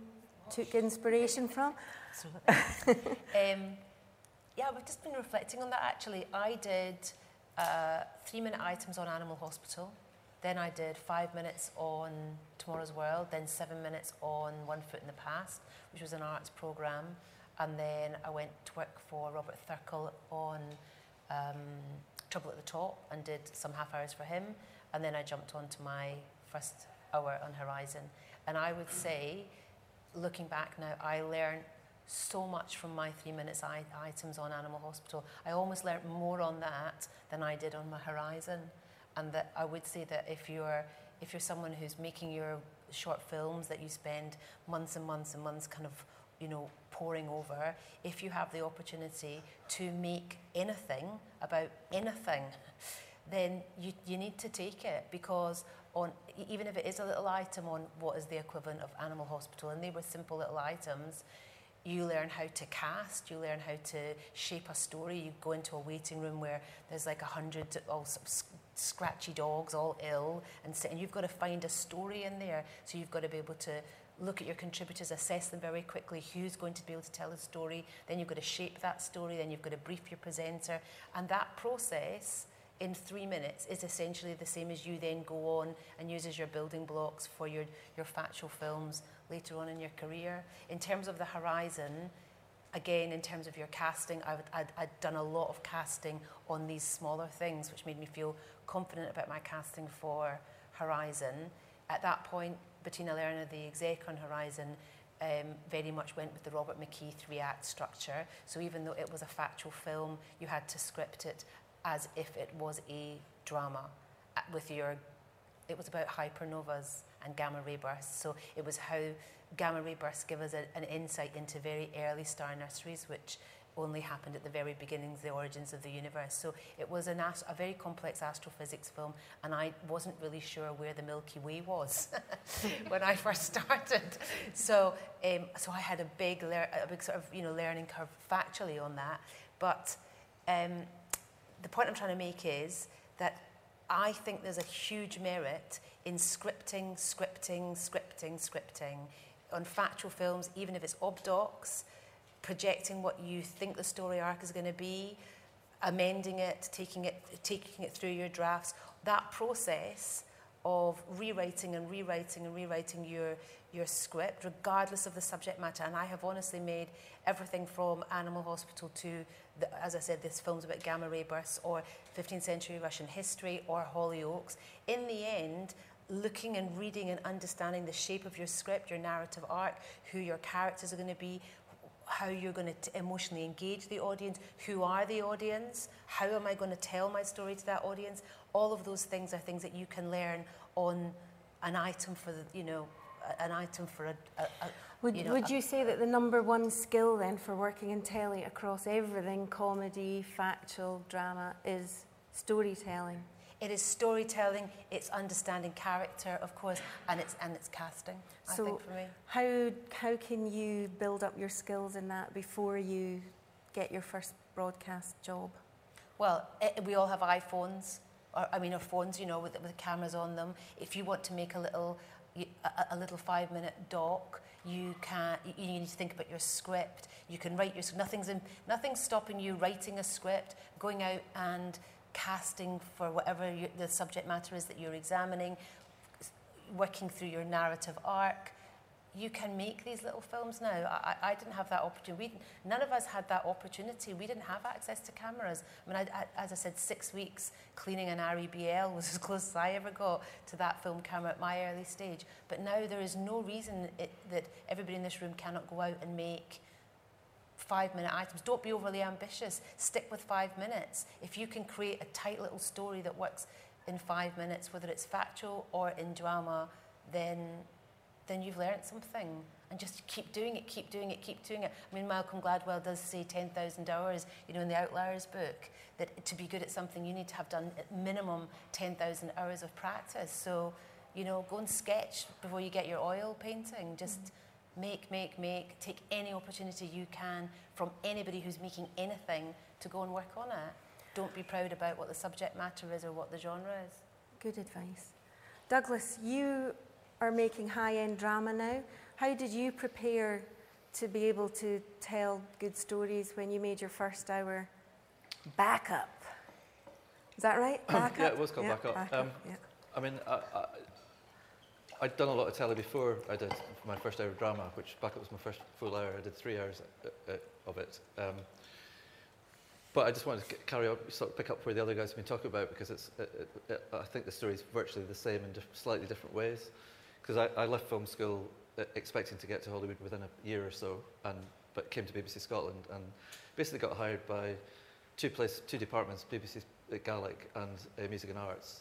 took inspiration from. [laughs] Um, yeah, we've just been reflecting on that actually. I did uh, three minute items on Animal Hospital. Then I did five minutes on Tomorrow's World, then seven minutes on One Foot in the Past, which was an arts programme. And then I went to work for Robert Thirkell on um, Trouble at the Top and did some half hours for him. And then I jumped onto my first hour on Horizon. And I would say, looking back now, I learned so much from my three minutes I- items on Animal Hospital. I almost learnt more on that than I did on my Horizon. And that I would say that if you're if you're someone who's making your short films that you spend months and months and months kind of you know pouring over, if you have the opportunity to make anything about anything, then you, you need to take it because on even if it is a little item on what is the equivalent of animal hospital and they were simple little items you learn how to cast you learn how to shape a story. You go into a waiting room where there's like a hundred all scratchy dogs all ill and sit, and you've got to find a story in there. So you've got to be able to look at your contributors assess them very quickly who's going to be able to tell a story. Then you've got to shape that story then you've got to brief your presenter. And that process in three minutes is essentially the same as you then go on and uses your building blocks for your, your factual films later on in your career. In terms of the horizon, again, in terms of your casting, I I'd done a lot of casting on these smaller things, which made me feel confident about my casting for Horizon. At that point, Bettina Lerner, the exec on Horizon, um, very much went with the Robert McKee three act structure. So even though it was a factual film, you had to script it as if it was a drama uh, with your it was about hypernovas and gamma ray bursts. So it was how gamma ray bursts give us a, an insight into very early star nurseries, which only happened at the very beginnings, the origins of the universe. So it was an ast- a very complex astrophysics film, and I wasn't really sure where the Milky Way was [laughs] when I first started. So, um, so I had a big, a big sort of you know learning curve factually on that. But um, the point I'm trying to make is that I think there's a huge merit in scripting, scripting, scripting, scripting on factual films, even if it's obdocs, projecting what you think the story arc is going to be, amending it, taking it, taking it through your drafts. That process of rewriting and rewriting and rewriting your your script, regardless of the subject matter. And I have honestly made everything from Animal Hospital to, the, as I said, this film's about gamma ray bursts, or 15th century Russian history, or Hollyoaks. In the end, looking and reading and understanding the shape of your script, your narrative arc, who your characters are going to be, how you're going to emotionally engage the audience, who are the audience, how am I going to tell my story to that audience. All of those things are things that you can learn on an item for the, you know, an item for a. a, a Would you know, would a- you say that the number one skill then for working in telly across everything, comedy, factual, drama, is storytelling? It is storytelling, it's understanding character, of course, and it's and it's casting. I So- think for me. How, how can you build up your skills in that before you get your first broadcast job? Well, eh, we all have iPhones, or I mean, or phones, you know, with, with cameras on them. If you want to make a little, a, a little five-minute doc, you can. You, you need to think about your script. You can write your. Nothing's in, nothing's stopping you writing a script, going out and casting for whatever you, the subject matter is that you're examining, working through your narrative arc. You can make these little films now. I, I didn't have that opportunity. We, none of us had that opportunity. We didn't have access to cameras. I mean, I, I, as I said, six weeks cleaning an Arri BL was [laughs] as close as I ever got to that film camera at my early stage. But now there is no reason it, that everybody in this room cannot go out and make five minute items. Don't be overly ambitious. Stick with five minutes. If you can create a tight little story that works in five minutes, whether it's factual or in drama, then then you've learnt something. And just keep doing it, keep doing it, keep doing it. I mean, Malcolm Gladwell does say 10,000 hours, you know, in the Outliers book, that to be good at something, you need to have done at minimum 10,000 hours of practice. So, you know, go and sketch before you get your oil painting. Just mm-hmm. Make, make, make. Take any opportunity you can from anybody who's making anything to go and work on it. don't be proud about what the subject matter is or what the genre is. Good advice. Douglas, you are making high end drama now. How did you prepare to be able to tell good stories when you made your first hour backup? Is that right? Backup? [coughs] yeah, it was called Backup. Um, yeah. I mean, I, I, I'd done a lot of telly before I did my first hour of drama, which Backup was my first full hour. I did three hours uh, uh, of it. Um, but I just wanted to carry on, sort of pick up where the other guys have been talking about because it's, it, it, I think the story is virtually the same in slightly different ways. Because I, I left film school uh, expecting to get to Hollywood within a year or so, and but came to BBC Scotland and basically got hired by two place, two departments, BBC Gaelic and uh, Music and Arts,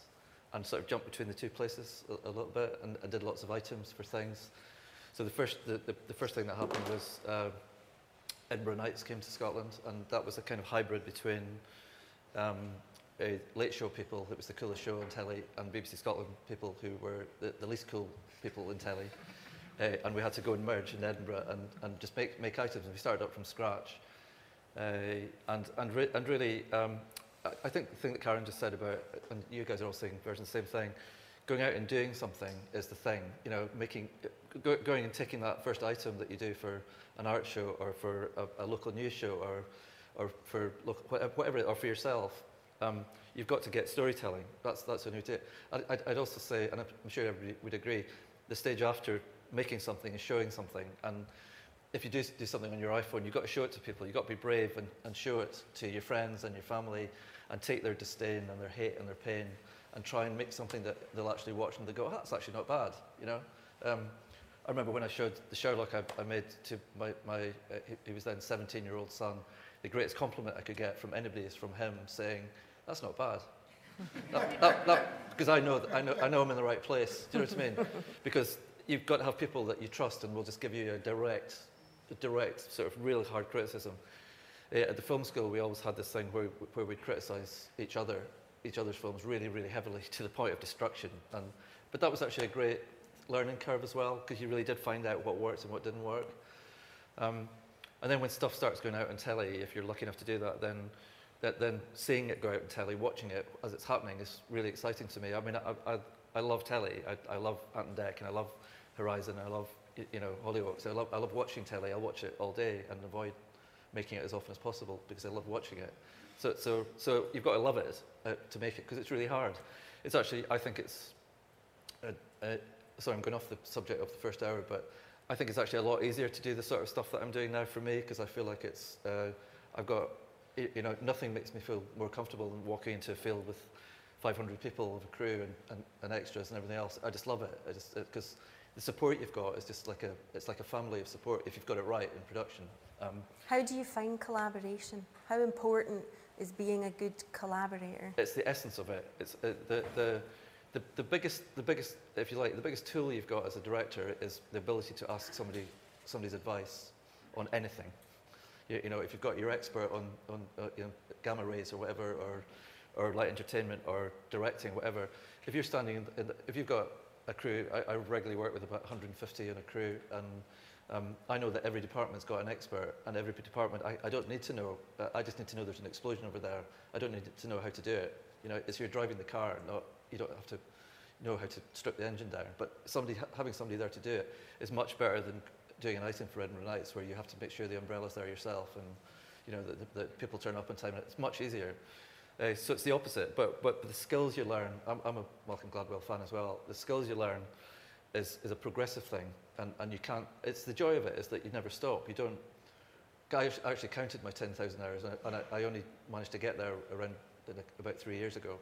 and sort of jumped between the two places a, a little bit and, did lots of items for things. So the first, the, the, the first thing that happened was. Uh, Edinburgh Nights came to Scotland, and that was a kind of hybrid between um, late show people, that was the coolest show on telly, and BBC Scotland people who were the, the least cool people in telly. Uh, and we had to go and merge in Edinburgh and, and just make, make items. And we started up from scratch. Uh, and, and, re- and really, um, I, think the thing that Karen just said about, and you guys are all saying version the same thing, going out and doing something is the thing. You know, making, go, going and taking that first item that you do for an art show or for a, a local news show or, or for whatever, or for yourself, um, you've got to get storytelling. That's, that's a new it. I'd, I'd also say, and I'm sure everybody would agree, the stage after making something is showing something. And if you do, do something on your iPhone, you've got to show it to people. You've got to be brave and, and show it to your friends and your family and take their disdain and their hate and their pain and try and make something that they'll actually watch and they go, oh, that's actually not bad, you know? Um, I remember when I showed the Sherlock I, I made to my, my uh, he, he was then 17 year old son, the greatest compliment I could get from anybody is from him saying, that's not bad. [laughs] Because I know, I, know, I know I'm in the right place. Do you know what I mean? [laughs] Because you've got to have people that you trust and will just give you a direct, a direct sort of really hard criticism. Uh, at the film school, we always had this thing where, where we'd criticise each other, each other's films really, really heavily [laughs] to the point of destruction. And, but that was actually a great learning curve as well, because you really did find out what worked and what didn't work. Um, and then when stuff starts going out on telly, if you're lucky enough to do that, then that, then seeing it go out on telly, watching it as it's happening is really exciting to me. I mean, I, I, I love telly. I, I love Ant and Dec, and I love Horizon. I love you know Hollyoaks. I love I love watching telly. I'll watch it all day and avoid making it as often as possible because I love watching it. So so so you've got to love it uh, to make it because it's really hard. It's actually I think it's a, a, sorry, I'm going off the subject of the first hour, but I think it's actually a lot easier to do the sort of stuff that I'm doing now for me because I feel like it's, uh, I've got, you know, nothing makes me feel more comfortable than walking into a field with 500 people of a crew and, and, and extras and everything else. I just love it. I just, because the support you've got is just like a, it's like a family of support if you've got it right in production. Um, How do you find collaboration? How important is being a good collaborator? It's the essence of it. It's uh, the, the, the, the, biggest, the biggest, if you like, the biggest tool you've got as a director is the ability to ask somebody, somebody's advice on anything. You, you know, if you've got your expert on, on uh, you know, gamma rays or whatever, or, or light entertainment or directing, whatever, if you're standing, in the, in the, if you've got a crew, I, I, regularly work with about 150 in a crew, and um, I know that every department's got an expert, and every department, I, I don't need to know. I just need to know there's an explosion over there. I don't need to know how to do it. You know, it's you're driving the car, not you don't have to know how to strip the engine down. But somebody, having somebody there to do it is much better than doing an item for Edinburgh Nights where you have to make sure the umbrella's there yourself and you know that, that people turn up on time. It's much easier. Uh, so it's the opposite. But, but the skills you learn, I'm, I'm a Malcolm Gladwell fan as well. The skills you learn is, is a progressive thing. And, and you can't, it's the joy of it is that you never stop. You don't, I actually counted my 10,000 hours and I, I only managed to get there around about three years ago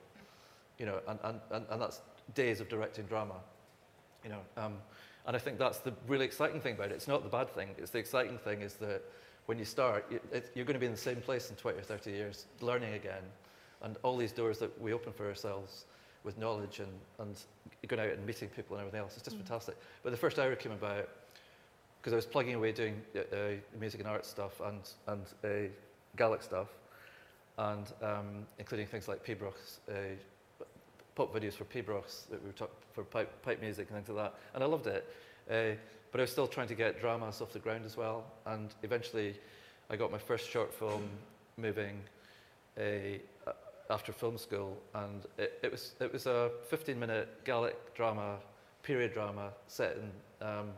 you know, and, and, and, and that's days of directing drama, you know. Um, and I think that's the really exciting thing about it. It's not the bad thing. It's the exciting thing is that when you start, it, you're going to be in the same place in 20 or 30 years, learning again. And all these doors that we open for ourselves with knowledge and, and going out and meeting people and everything else, it's just mm. fantastic. But the first hour came about because I was plugging away doing uh, uh, music and art stuff and, and uh, Gaelic stuff, and um, including things like Pibroch's uh, pop videos for Pibrochs that we were talking for pipe, pipe music and things like that. And I loved it. Uh, but I was still trying to get dramas off the ground as well. And eventually I got my first short film moving. Uh, after film school, and it, it was it was a 15-minute Gaelic drama, period drama set in um,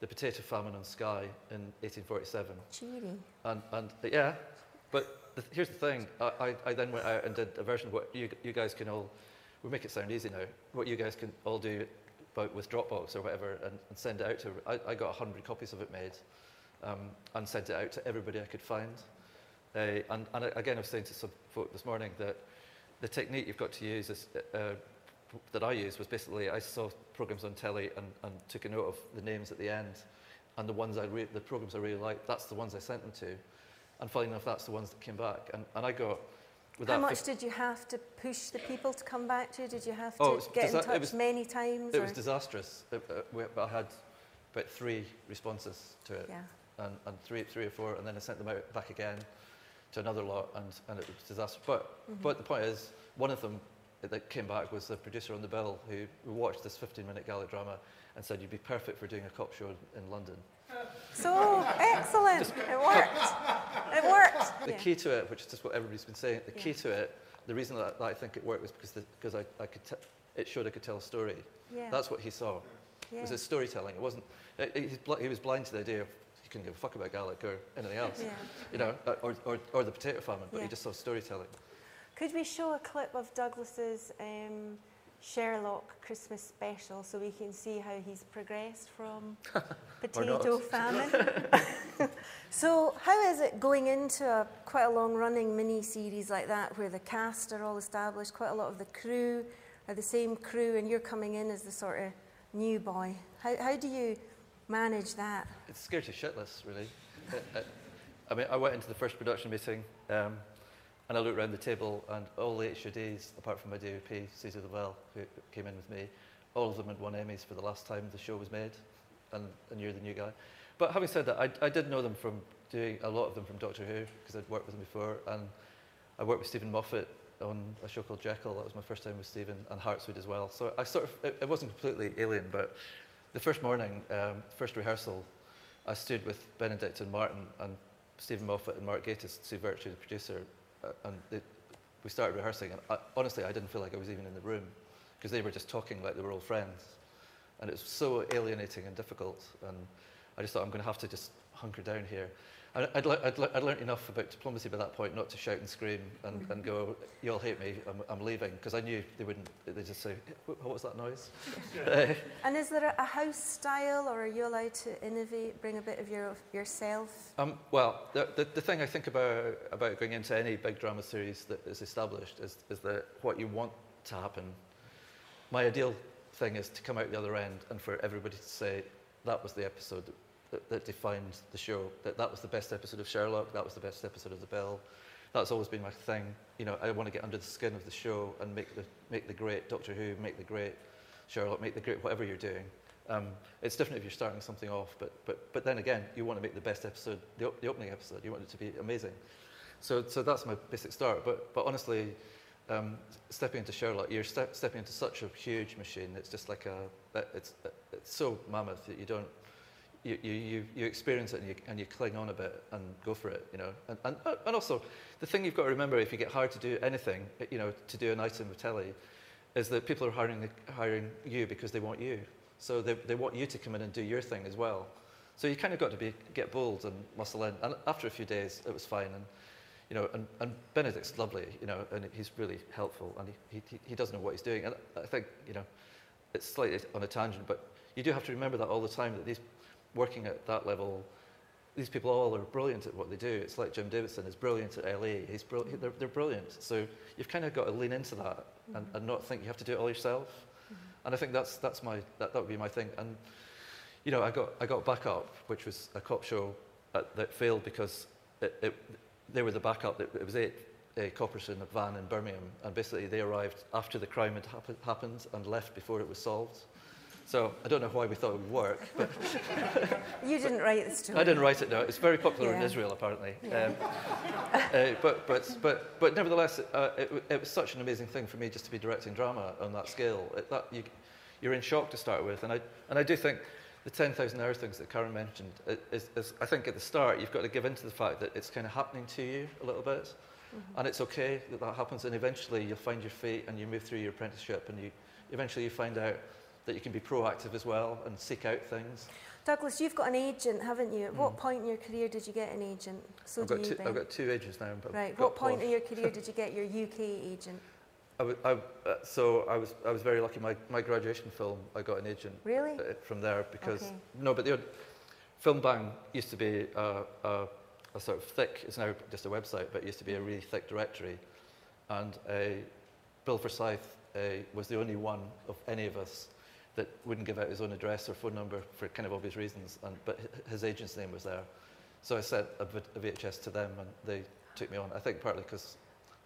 the potato famine on Skye in 1847. Cheery. And, and yeah, but the, here's the thing. I, I, I then went out and did a version of what you, you guys can all, we'll make it sound easy now, what you guys can all do about with Dropbox or whatever and, and send it out to, I, I got 100 copies of it made um, and sent it out to everybody I could find. Uh, and, and again, I was saying to some folk this morning that the technique you've got to use is, uh, that I used was basically I saw programs on telly and, and took a note of the names at the end and the ones I re- the programs I really liked, that's the ones I sent them to. And funny enough, that's the ones that came back. And, and I got, How much did you have to push the people to come back to you? Did you have to Oh, get in disa- it touch was- many times? it or- was disastrous. It, uh, we, but I had about three responses to it. yeah. and, and three, three or four, and then I sent them out back again to another lot, and, and it was a disaster. But, Mhm. but the point is, one of them that came back was the producer on the bill who watched this 15-minute Gaelic drama and said, you'd be perfect for doing a cop show in London. So excellent. it worked. It worked. The Yeah. key to it, which is just what everybody's been saying, the key Yeah. to it, the reason that, that I think it worked was because, the, because I, I could t- it showed I could tell a story. Yeah. That's what he saw. yeah. It was his storytelling. It wasn't, it, it- he was blind to the idea of he couldn't give a fuck about Gaelic or anything else. yeah. you know, uh, or, or, or the potato famine, but Yeah. he just saw storytelling. Could we show a clip of Douglas's um, Sherlock Christmas special so we can see how he's progressed from [laughs] potato [laughs] famine? so, how is it going into a quite a long running mini series like that where the cast are all established, quite a lot of the crew are the same crew, and you're coming in as the sort of new boy? How, how do you manage that? It's scared shitless, really. Uh, uh, I mean, I went into the first production meeting um, and I looked around the table, and all the HODs, apart from my DOP, Suzie Lavelle, who came in with me, all of them had won Emmys for the last time the show was made, and, and you're the new guy. But having said that, I, I did know them from doing a lot of them from Doctor Who, because I'd worked with them before, and I worked with Steven Moffat on a show called Jekyll. That was my first time with Stephen, and Hartswood as well. So I sort of, it, it wasn't completely alien, but the first morning, um, first rehearsal, I stood with Benedict and Martin and Steven Moffat and Mark Gatiss, Sue Virtue, the producer, uh, and they, we started rehearsing. And I, honestly, I didn't feel like I was even in the room because they were just talking like they were old friends. And it was so alienating and difficult. And I just thought, I'm going to have to just hunker down here. And I'd, le- I'd, le- I'd learned enough about diplomacy by that point not to shout and scream and, and go, you all hate me, I'm, I'm leaving. Because I knew they wouldn't, they'd just say, what, what was that noise? [laughs] Uh, And is there a, a house style, or are you allowed to innovate, bring a bit of your, yourself? Um, well, the, the, the thing I think about, about going into any big drama series that is established is, is that what you want to happen. My ideal thing is to come out the other end and for everybody to say, that was the episode that, that defined the show, that that was the best episode of Sherlock, that was the best episode of The Bill. That's always been my thing. You know, I want to get under the skin of the show and make the, make the great Doctor Who, make the great Sherlock, make the great whatever you're doing. Um, it's different if you're starting something off, but, but, but then again, you want to make the best episode, the, op- the opening episode, you want it to be amazing. So, so that's my basic start. But, but honestly, um, stepping into Sherlock, you're step, stepping into such a huge machine. It's just like a, it's, it's so mammoth that you don't, you, you, you, experience it and you, and you cling on a bit and go for it, you know. And, and, uh, and also, the thing you've got to remember if you get hired to do anything, uh, you know, to do an item of telly, is that people are hiring, hiring you because they want you. So they, they want you to come in and do your thing as well. So you kind of got to be, get bold and muscle in. And after a few days, it was fine. And, you know, and, and Benedict's lovely, you know, and he's really helpful and he, he, he does know what he's doing. And I think, you know, it's slightly on a tangent, but you do have to remember that all the time that these working at that level, these people all are brilliant at what they do. It's like Jim Davidson is brilliant at LA. He's brill- they're, they're brilliant. So you've kind of got to lean into that and, and not think you have to do it all yourself. And I think that's, that's my, that, that would be my thing. And, you know, I got, I got Backup, which was a cop show at, that failed because it, it, they were the backup. It, it was eight uh, coppers in a van in Birmingham, and basically they arrived after the crime had happen, happened and left before it was solved. So I don't know why we thought it would work, but [laughs] You didn't write the story. I didn't write it. No, it's very popular in Israel apparently. Yeah. Um, uh, but, but, but, but nevertheless, uh, it, it was such an amazing thing for me just to be directing drama on that scale. It, that, you, you're in shock to start with, and I, and I do think the 10,000 hour things that Karen mentioned, i- is, is, I think at the start you've got to give in to the fact that it's kind of happening to you a little bit. Mm-hmm. And it's okay that that happens, and eventually you'll find your feet and you move through your apprenticeship, and you eventually you find out that you can be proactive as well and seek out things. Douglas, you've got an agent, haven't you? At what Mm. point in your career did you get an agent? So I've, got you, two, I've got two agents now. But Right. What point in your career did you [laughs] get your UK agent? I I uh, so I was, I was very lucky. My, my graduation film, I got an agent Really? uh, from there because Okay. no, but the Film Bang used to be a, a, a sort of thick. It's now just a website, but it used to be a really thick directory, and uh, Bill Forsyth uh, was the only one of any of us that wouldn't give out his own address or phone number for kind of obvious reasons. And but his agent's name was there, so I sent a, a VHS to them, and they took me on. I think partly because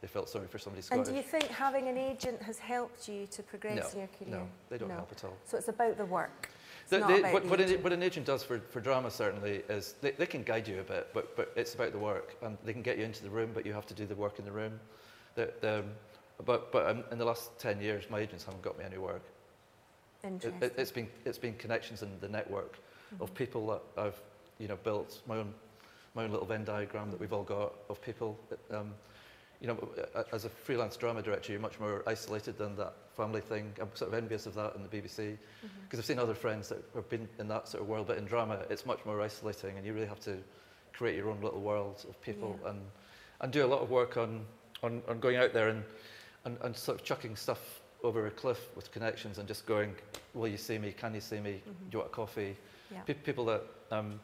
they felt sorry for somebody And do you think having an agent has helped you to progress No, in your career? no, they don't No. help at all. So it's about the work. The- they- about what, the what, an, agent. what an agent does for, for drama certainly is they, they can guide you a bit, but, but it's about the work. And they can get you into the room, but you have to do the work in the room. The, the, but but um, in the last 10 years, my agents haven't got me any work. It, it, it's, been, it's been connections in the network Mm-hmm. of people that I've you know, built, my own, my own little Venn diagram that we've all got of people. Um, you know, as a freelance drama director, you're much more isolated than that family thing. I'm sort of envious of that in the BBC Mm-hmm. because I've seen other friends that have been in that sort of world, but in drama, it's much more isolating, and you really have to create your own little world of people Yeah. and and do a lot of work on on, on going out there and, and and sort of chucking stuff over a cliff with connections and just going, will you see me? Can you see me? Mhm. Do you want a coffee? Yeah. Pe- people that um,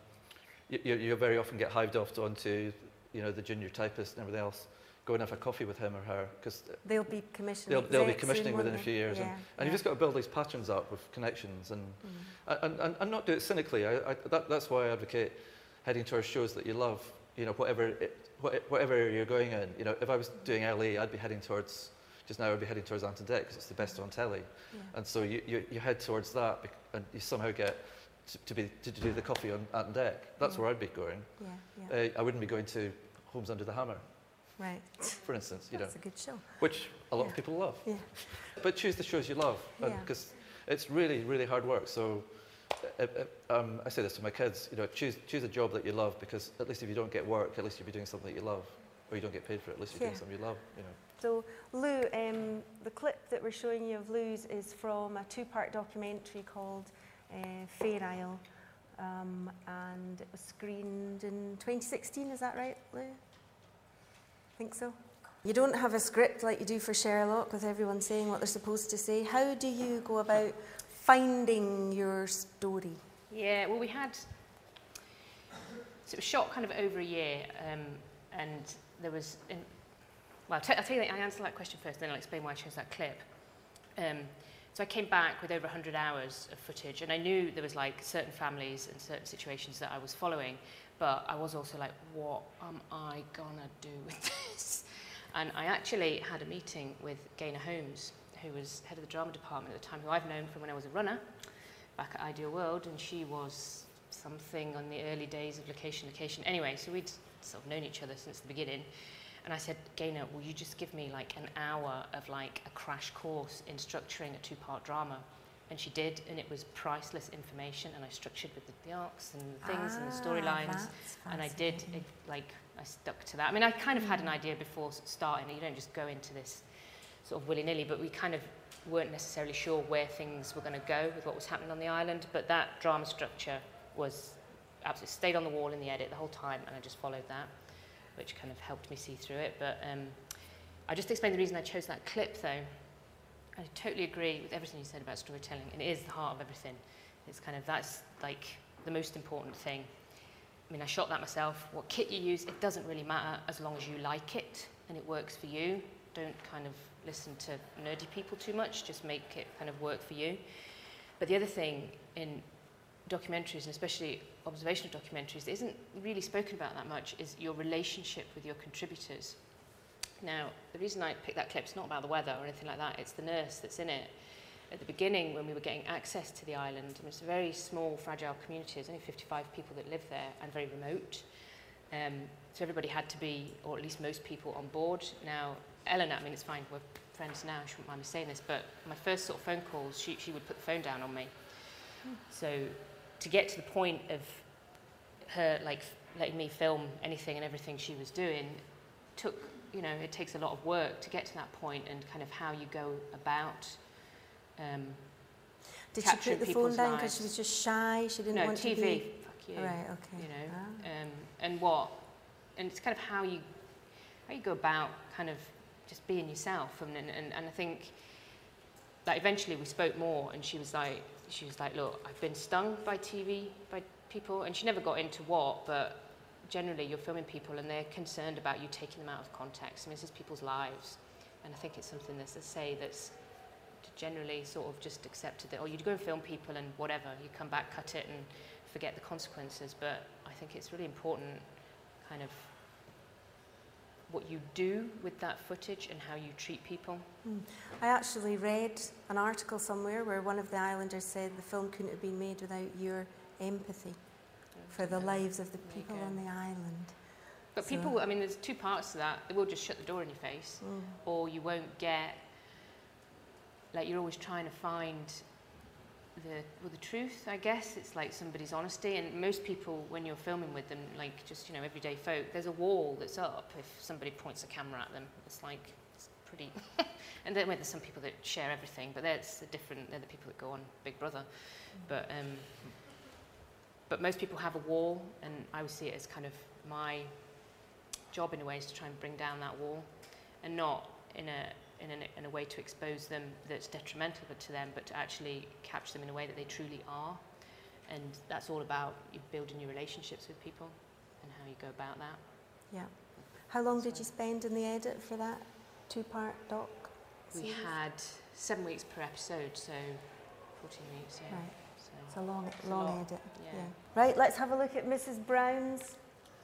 you, you you very often get hived off onto, you know, the junior typist and everything else. Go and have a coffee with him or her because They'll be commissioning. they'll, they'll be commissioning within a few years. Yeah, And, and yeah. you've just got to build these patterns up with connections and, Mhm. and, and, and not do it cynically. I, I, that, that's why I advocate heading towards shows that you love. You know, whatever, it, whatever you're going in. You know, if I was doing LE, I'd be heading towards, just now I'd be heading towards Ant and Dec because it's the best on telly. Yeah. And so you, you, you head towards that bec- and you somehow get to, to, be, to do the coffee on Ant and Dec. That's Yeah. where I'd be going. Yeah, yeah. Uh, I wouldn't be going to Homes Under the Hammer, right. [laughs] for instance, you know, That's a good show. which a lot Yeah. of people love. Yeah. But choose the shows you love, Yeah. because it's really, really hard work. So uh, uh, um, I say this to my kids, you know, choose, choose a job that you love, because at least if you don't get work, at least you'll be doing something that you love, or you don't get paid for it, at least you're Yeah. doing something you love, you know. So, Lou, um, the clip that we're showing you of Lou's is from a two-part documentary called uh, Fair Isle, um, and it was screened in 2016. Is that right, Lou? I Think so. You don't have a script like you do for Sherlock, with everyone saying what they're supposed to say. How do you go about finding your story? Yeah, well, we had. So it was shot kind of over a year, um, and there was. In, well, I'll, I'll tell you, I answer that question first, then I'll explain why I chose that clip. Um, so I came back with over 100 hours of footage, and I knew there was like certain families and certain situations that I was following, but I was also like, what am I gonna do [laughs] with this? And I actually had a meeting with Gaynor Holmes, who was head of the drama department at the time, who I've known from when I was a runner back at Ideal World, and she was something on the early days of location location. Anyway, so we'd sort of known each other since the beginning. And I said, Gaynor, will you just give me like an hour of like a crash course in structuring a two-part drama? And she did, and it was priceless information. And I structured with the, the arcs and the things and the Ah, storylines. And I did, it, like, I stuck to that. I mean, I kind of had an idea before starting. You don't just go into this sort of willy-nilly, but we kind of weren't necessarily sure where things were going to go with what was happening on the island. But that drama structure was absolutely stayed on the wall in the edit the whole time, and I just followed that, which kind of helped me see through it. But um, I just explained the reason I chose that clip, though. I totally agree with everything you said about storytelling, it is the heart of everything. It's kind of that's like the most important thing. I mean, I shot that myself. What kit you use, it doesn't really matter as long as you like it and it works for you. Don't kind of listen to nerdy people too much, just make it kind of work for you. But the other thing in documentaries, and especially observational documentaries, that isn't really spoken about that much is your relationship with your contributors. Now, the reason I picked that clip is not about the weather or anything like that, it's the nurse that's in it. At the beginning, when we were getting access to the island, I mean, it's a very small, fragile community, there's only 55 people that live there and very remote. Um, so everybody had to be, or at least most people, on board. Now, Eleanor, I mean, it's fine, we're friends now, she wouldn't mind me saying this, but my first sort of phone calls, she, she would put the phone down on me. So to get to the point of her, like, letting me film anything and everything she was doing took you know, it takes a lot of work to get to that point and kind of how you go about. Um, Did she put the phone down because she was just shy? She didn't no, want TV, to be. fuck you. Right. Okay. You know, Ah. um, and what, and it's kind of how you, how you go about kind of just being yourself. And, and, and, and I think, like eventually we spoke more, and she was like, she was like, look, I've been stung by TV, by people, and she never got into what, but generally you're filming people and they're concerned about you taking them out of context. I mean, this is people's lives, and I think it's something that's to say that's generally sort of just accepted that, oh, you go and film people and whatever, you come back, cut it, and forget the consequences. But I think it's really important, kind of, what you do with that footage and how you treat people. I actually read an article somewhere where one of the islanders said the film couldn't have been made without your empathy for the lives of the people on the island. But So- people, I mean, there's two parts to that. They will just shut the door in your face, Mm. or you won't get, like, you're always trying to find the, well, the truth, I guess. It's like somebody's honesty. And most people, when you're filming with them, like just, you know, everyday folk, there's a wall that's up if somebody points a camera at them. It's like, it's pretty. [laughs] and then well, there's some people that share everything, but that's the different, they're the people that go on Big Brother. But, um, but most people have a wall, and I would see it as kind of my job in a way is to try and bring down that wall and not in a, in a, in a way to expose them that's detrimental to them, but to actually capture them in a way that they truly are. And that's all about you building your relationships with people and how you go about that. Yeah. How long did you spend in the edit for that two-part doc? We series? had seven weeks per episode, so 14 weeks, yeah. Right. So, It's a long, It's a long edit. yeah. Right. Let's have a look at Mrs. Brown's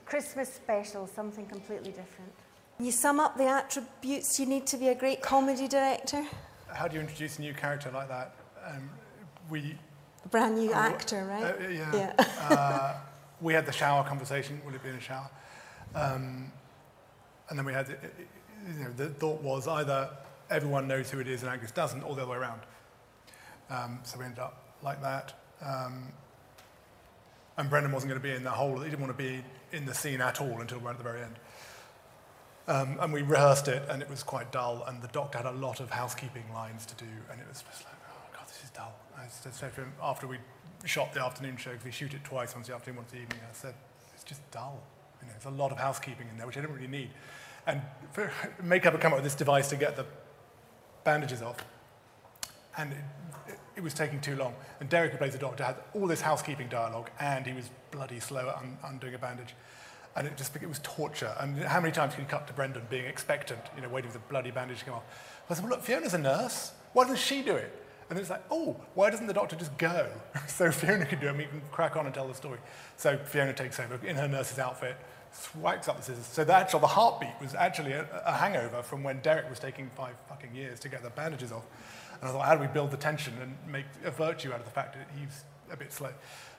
Christmas special. Something completely different. You sum up the attributes you need to be a great comedy director. How do you introduce a new character like that? Um, we, A brand new Oh, actor, right? uh, yeah. yeah. uh, we had the shower conversation. Will it be in a shower? Um, and then we had, uh, you know, the thought was either everyone knows who it is and Angus doesn't, or the other way around. Um, so we ended up like that. Um, and Brendan wasn't going to be in the whole, he didn't want to be in the scene at all until right at the very end. Um, and we rehearsed it, and it was quite dull. And the doctor had a lot of housekeeping lines to do, and it was just like, oh god, this is dull. I said to him after we shot the afternoon show, because we shoot it twice, once the afternoon, once the evening. I said, it's just dull. You know, there's a lot of housekeeping in there, which I didn't really need. And makeup had come up with this device to get the bandages off, and it, it, it was taking too long. And Derek, who plays the doctor, had all this housekeeping dialogue, and he was bloody slow at un, undoing a bandage. And it just it was torture. And how many times can you cut to Brendan being expectant, you know, waiting for the bloody bandage to come off? I said, well, look, Fiona's a nurse. Why doesn't she do it? And it's like, oh, why doesn't the doctor just go? [laughs] so Fiona can do it, we can crack on and tell the story. So Fiona takes over in her nurse's outfit, swipes up the scissors. So the actual the heartbeat was actually a, a hangover from when Derek was taking five fucking years to get the bandages off. And I thought, how do we build the tension and make a virtue out of the fact that he's a bit slow?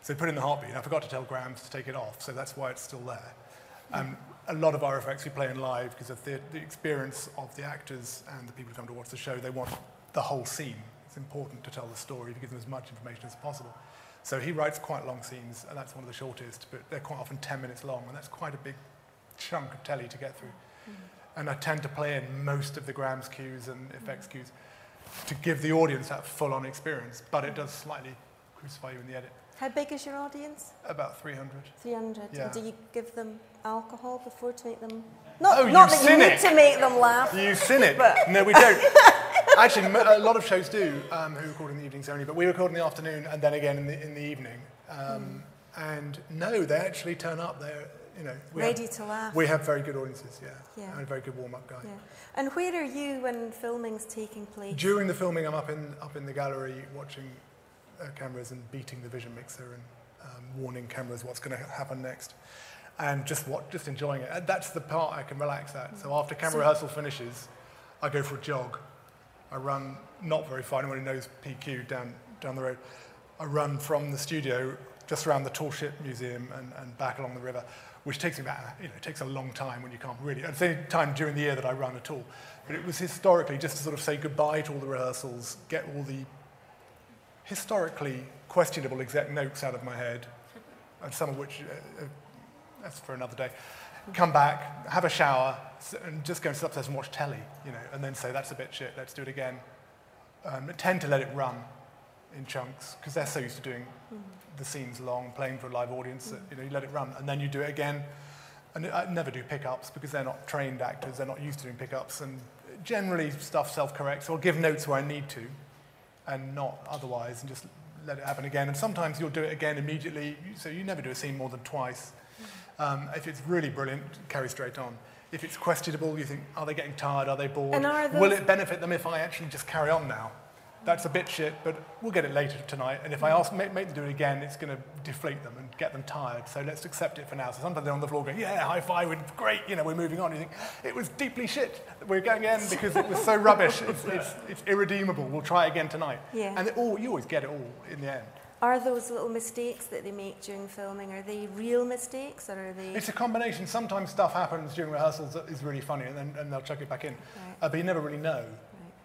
So put in the heartbeat. And I forgot to tell Grams to take it off, so that's why it's still there. Um, a lot of our effects we play in live because of the, the experience of the actors and the people who come to watch the show. They want the whole scene. It's important to tell the story to give them as much information as possible. So he writes quite long scenes, and that's one of the shortest, but they're quite often 10 minutes long, and that's quite a big chunk of telly to get through. And I tend to play in most of the grams cues and effects cues to give the audience that full-on experience, but it does slightly crucify you in the edit. How big is your audience? About 300. 300. Yeah. And do you give them alcohol before to make them... Not, Oh, not you that you need to make them laugh. You cynic. But- No, we don't. [laughs] Actually, a lot of shows do, um, who record in the evenings only, but we record in the afternoon and then again in the, in the evening. Um, And no, they actually turn up. They're, you know, we Ready have, to laugh. we have very good audiences, yeah, Yeah. and a very good warm-up guy. Yeah. And where are you when filming's taking place? During the filming, I'm up in up in the gallery watching uh, cameras and beating the vision mixer and um, warning cameras what's going to happen next, and just what just enjoying it. That's the part I can relax at. So after camera So- rehearsal finishes, I go for a jog. I run not very far. Anyone who knows PQ down down the road, I run from the studio just around the Tall Ship Museum and, and back along the river, which takes me about, you know, it takes a long time when you can't really, it's the only time during the year that I run at all. But it was historically just to sort of say goodbye to all the rehearsals, get all the historically questionable exec notes out of my head, and some of which, uh, uh, that's for another day. come back, have a shower, and just go and sit upstairs and watch telly, you know, and then say, that's a bit shit, let's do it again. Um, tend to let it run in chunks because they're so used to doing the scenes long, playing for a live audience that you know you let it run, and then you do it again. And I never do pickups because they're not trained actors; they're not used to doing pickups, and generally stuff self-corrects. Or give notes where I need to, and not otherwise, and just let it happen again. And sometimes you'll do it again immediately, so you never do a scene more than twice. Um, if it's really brilliant, carry straight on. If it's questionable, you think, are they getting tired? Are they bored? Are Will it benefit them if I actually just carry on now? That's a bit shit, but we'll get it later tonight. And if I ask, make, make them do it again, it's going to deflate them and get them tired. So let's accept it for now. So sometimes they're on the floor going, yeah, high five, we're great, you know, we're moving on. You think, it was deeply shit. We're going again because it was so rubbish. It's, it's, it's irredeemable. We'll try again tonight. Yeah. And it all, you always get it all in the end. Are those little mistakes that they make during filming, are they real mistakes or are they... It's a combination. Sometimes stuff happens during rehearsals that is really funny and, then, and they'll chuck it back in. Right, Uh, but you never really know. right.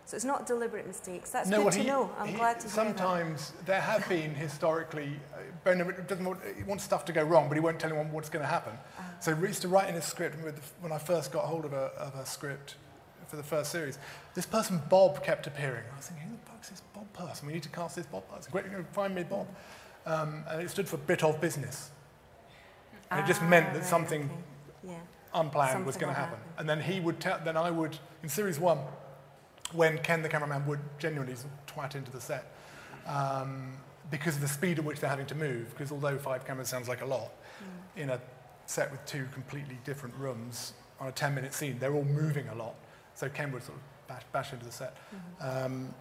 So it's not deliberate mistakes. That's no, good well, to he- know. I'm he- glad to. Sometimes there have been historically, uh, Bernard doesn't want, he wants stuff to go wrong, but he won't tell anyone what's going to happen. Ah. So he used to write in his script, when I first got hold of a, of a script for the first series, this person, Bob, kept appearing. I was thinking, who the fuck's this Bob person? We need to cast this Bob person. Great, you know, find me Bob. Um, and it stood for bit of business. And it just Ah, meant that right, something okay. Yeah. unplanned was going to happen. happen. And then he would tell, then I would, in series one, when Ken the cameraman would genuinely twat into the set, um, because of the speed at which they're having to move, because although five cameras sounds like a lot, Mm. in a set with two completely different rooms on a 10 minute scene, they're all moving a lot. So Ken would sort of bash, bash into the set. Mm-hmm. Um,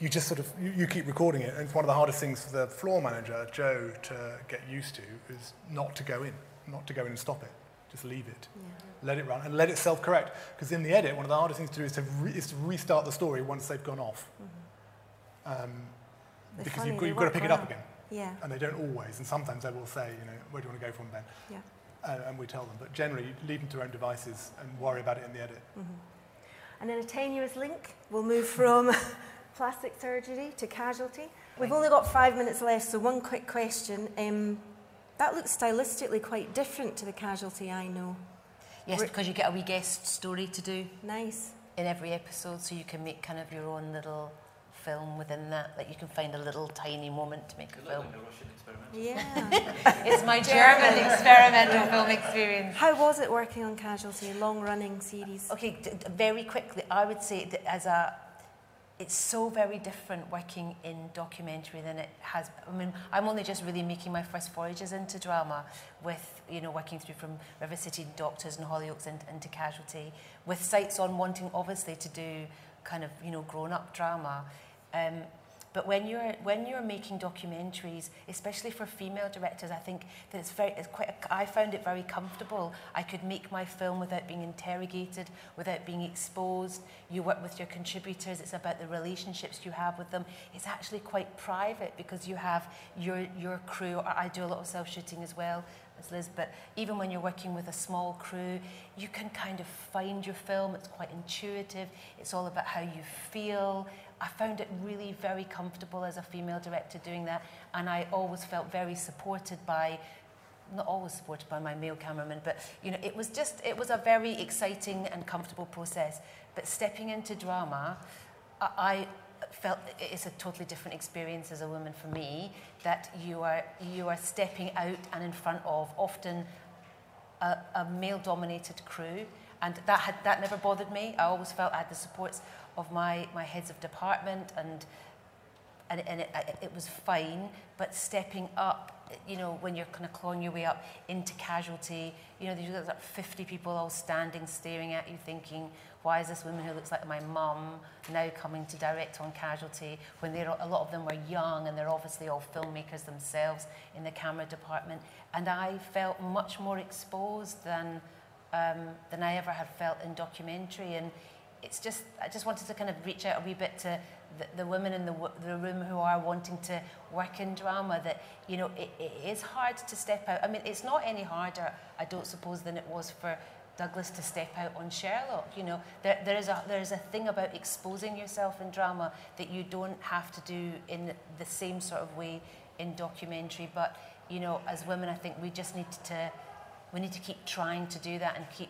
you just sort of, you, you keep recording it, and it's one of the hardest things for the floor manager, Joe, to get used to, is not to go in, not to go in and stop it. Just leave it Yeah. let it run and let it self-correct. Because in the edit, one of the hardest things to do is to, re- is to restart the story once they've gone off. Um, Mm-hmm. They're because funny, you've, got- you've got to pick it up again. Yeah. And they don't always. And sometimes they will say, you know, where do you want to go from then? Yeah. Uh, and we tell them. But generally, leave them to their own devices and worry about it in the edit. And then a tenuous link, we'll move from [laughs] plastic surgery to casualty. We've only got five minutes left, so one quick question. Um, that looks stylistically quite different to the casualty I know. Yes, Re- because you get a wee guest story to do Nice. in every episode, so you can make kind of your own little film within that. That you can find a little tiny moment to make a film. Yeah. [laughs] [laughs] It's my German experimental film experience. How was it working on Casualty, long running series? Okay, d- d- very quickly, I would say that as a, it's so very different working in documentary than it has I mean I'm only just really making my first forages into drama with you know working through from River City Doctors and Hollyoaks and into Casualty with sights on wanting obviously to do kind of you know grown up drama. Um but when you're when you're making documentaries, especially for female directors, I think that it's very it's quite. I found it very comfortable. I could make my film without being interrogated, without being exposed. You work with your contributors. It's about the relationships you have with them. It's actually quite private because you have your your crew. I do a lot of self shooting as well as Liz, but even when you're working with a small crew, you can kind of find your film. It's quite intuitive. It's all about how you feel. I found it really very comfortable as a female director doing that, and I always felt very supported by not always supported by my male cameraman, but you know, it was just it was a very exciting and comfortable process. But stepping into drama, I, I felt it's a totally different experience as a woman for me. That you are you are stepping out and in front of often a, a male-dominated crew, and that had that never bothered me. I always felt I had the supports of my my heads of department and and, and it, it- was fine. But stepping up, you know, when you're kind of clawing your way up into casualty, you know, there's like 50 people all standing, staring at you, thinking, why is this woman who looks like my mum now coming to direct on casualty when they're, a lot of them were young and they're obviously all filmmakers themselves in the camera department. And I felt much more exposed than, um, than I ever had felt in documentary. And it's just, I just wanted to kind of reach out a wee bit to the, the women in the, the room who are wanting to work in drama that, you know, it, it is hard to step out. I mean, it's not any harder, I don't suppose, than it was for Douglas to step out on Sherlock. You know, there, there, is a, there is a thing about exposing yourself in drama that you don't have to do in the same sort of way in documentary. But, you know, as women, I think we just need to we need to keep trying to do that and keep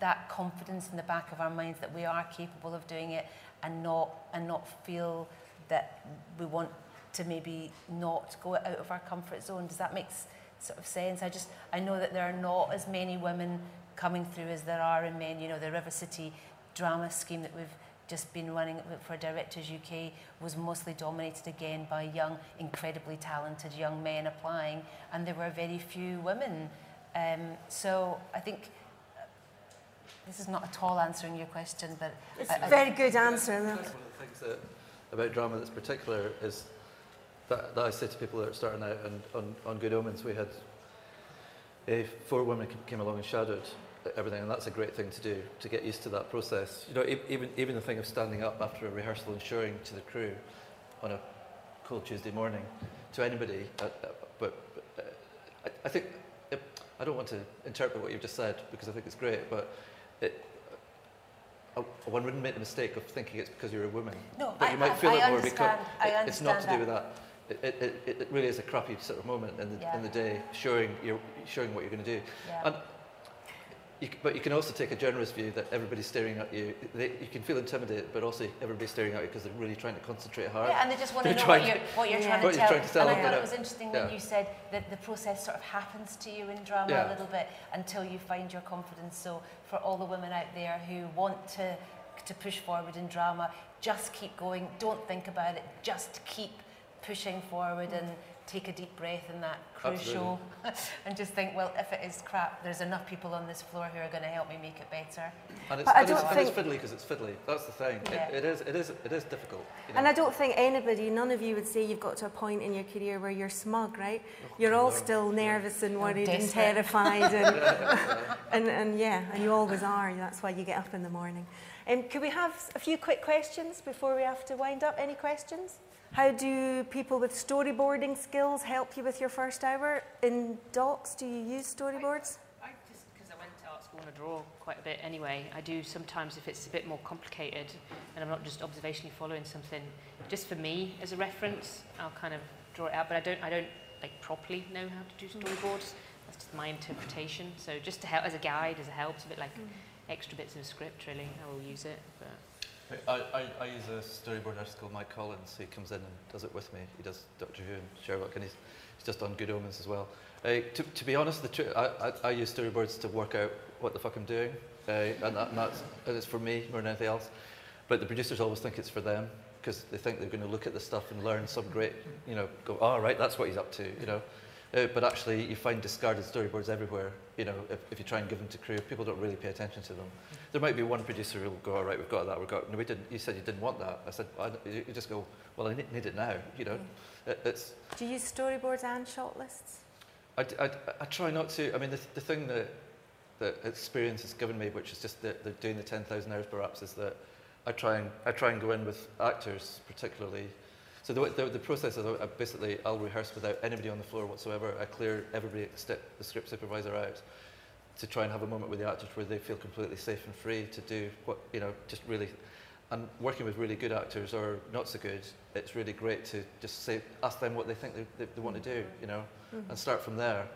that confidence in the back of our minds that we are capable of doing it and not and not feel that we want to maybe not go out of our comfort zone. Does that make sort of sense? I just I know that there are not as many women coming through as there are in men. You know, the River City drama scheme that we've just been running for Directors UK was mostly dominated again by young, incredibly talented young men applying, and there were very few women. Um, so I think this is not at all answering your question, but It's I- a I- very good answer. though. One of the things that, about drama that's particular is that, that I say to people that are starting out and on, on Good Omens, we had uh, four women came- came along and shadowed everything, and that's a great thing to do to get used to that process. You know, e- even even the thing of standing up after a rehearsal and showing to the crew on a cold Tuesday morning to anybody, uh, uh, but, but uh, I, I think I don't want to interpret what you've just said because I think it's great, but it, uh, one wouldn't make the mistake of thinking it's because you're a woman. No, But I- you might I- feel I it more because it- it's not to do with that. It, it, it, really is a crappy sort of moment in the, Yeah. in the day, showing your, showing what you're going to do. yeah. And you, but you can also take a generous view that everybody's staring at you. They, you can feel intimidated, but also everybody's staring at you because they're really trying to concentrate hard. Yeah, and they just want to They're know trying what you're, what you're Yeah. trying, What to you're tell. trying to tell And I thought it was know. interesting when you said that the process sort of happens to you in drama Yeah. a little bit until you find your confidence. So for all the women out there who want to to push forward in drama, just keep going. Don't think about it. Just keep pushing forward and take a deep breath in that crew show [laughs] and just think, well, if it is crap, there's enough people on this floor who are going to help me make it better. And it's, But I and don't and it's think- fiddly because it's fiddly. That's the thing. Yeah. It, it is. It is. It is difficult. You know? And I don't think anybody, none of you would say you've got to a point in your career where you're smug, right? You're all no. still nervous and worried and desperate. terrified, and, [laughs] [laughs] and, and yeah, and you always are. That's why you get up in the morning. Um, could we have a few quick questions before we have to wind up? Any questions? How do people with storyboarding skills help you with your first hour in docs? Do you use storyboards? I just because I went to art school and I draw quite a bit anyway. I do sometimes if it's a bit more complicated and I'm not just observationally following something. Just for me as a reference, I'll kind of draw it out. But I don't I don't like properly know how to do mm. storyboards. That's just my interpretation. So just to help as a guide, as a help, it's a bit like mm. extra bits of a script really. I will use it. But I, I, I use a storyboard artist called Mike Collins. He comes in and does it with me. He does Doctor Who and Sherlock, and he's, he's just on Good Omens as well. Uh, to, to be honest, the tr- I, I, I use storyboards to work out what the fuck I'm doing, uh, and, that, and that's and it's for me more than anything else. But the producers always think it's for them because they think they're going to look at the stuff and learn some great, you know, go, oh, right, that's what he's up to, you know. Uh, but actually, you find discarded storyboards everywhere. You know, if, if you try and give them to crew, people don't really pay attention to them. There might be one producer who'll go, all right, we've got that, we've got. No, we didn't. You said you didn't want that. I said, I, you just go, well, I need, need it now. You know, it, it's. Do you use storyboards and shot lists? I, I I try not to. I mean, the, the thing that that experience has given me, which is just the, the doing the ten thousand hours perhaps, is that I try and I try and go in with actors particularly. So the, the, the process is I basically I'll rehearse without anybody on the floor whatsoever. I clear everybody, except the script supervisor out, to try and have a moment with the actors where they feel completely safe and free to do what you know, just really. And working with really good actors or not so good, it's really great to just say, ask them what they think they, they, they want to do, mm-hmm. you know, mm-hmm. and start from there.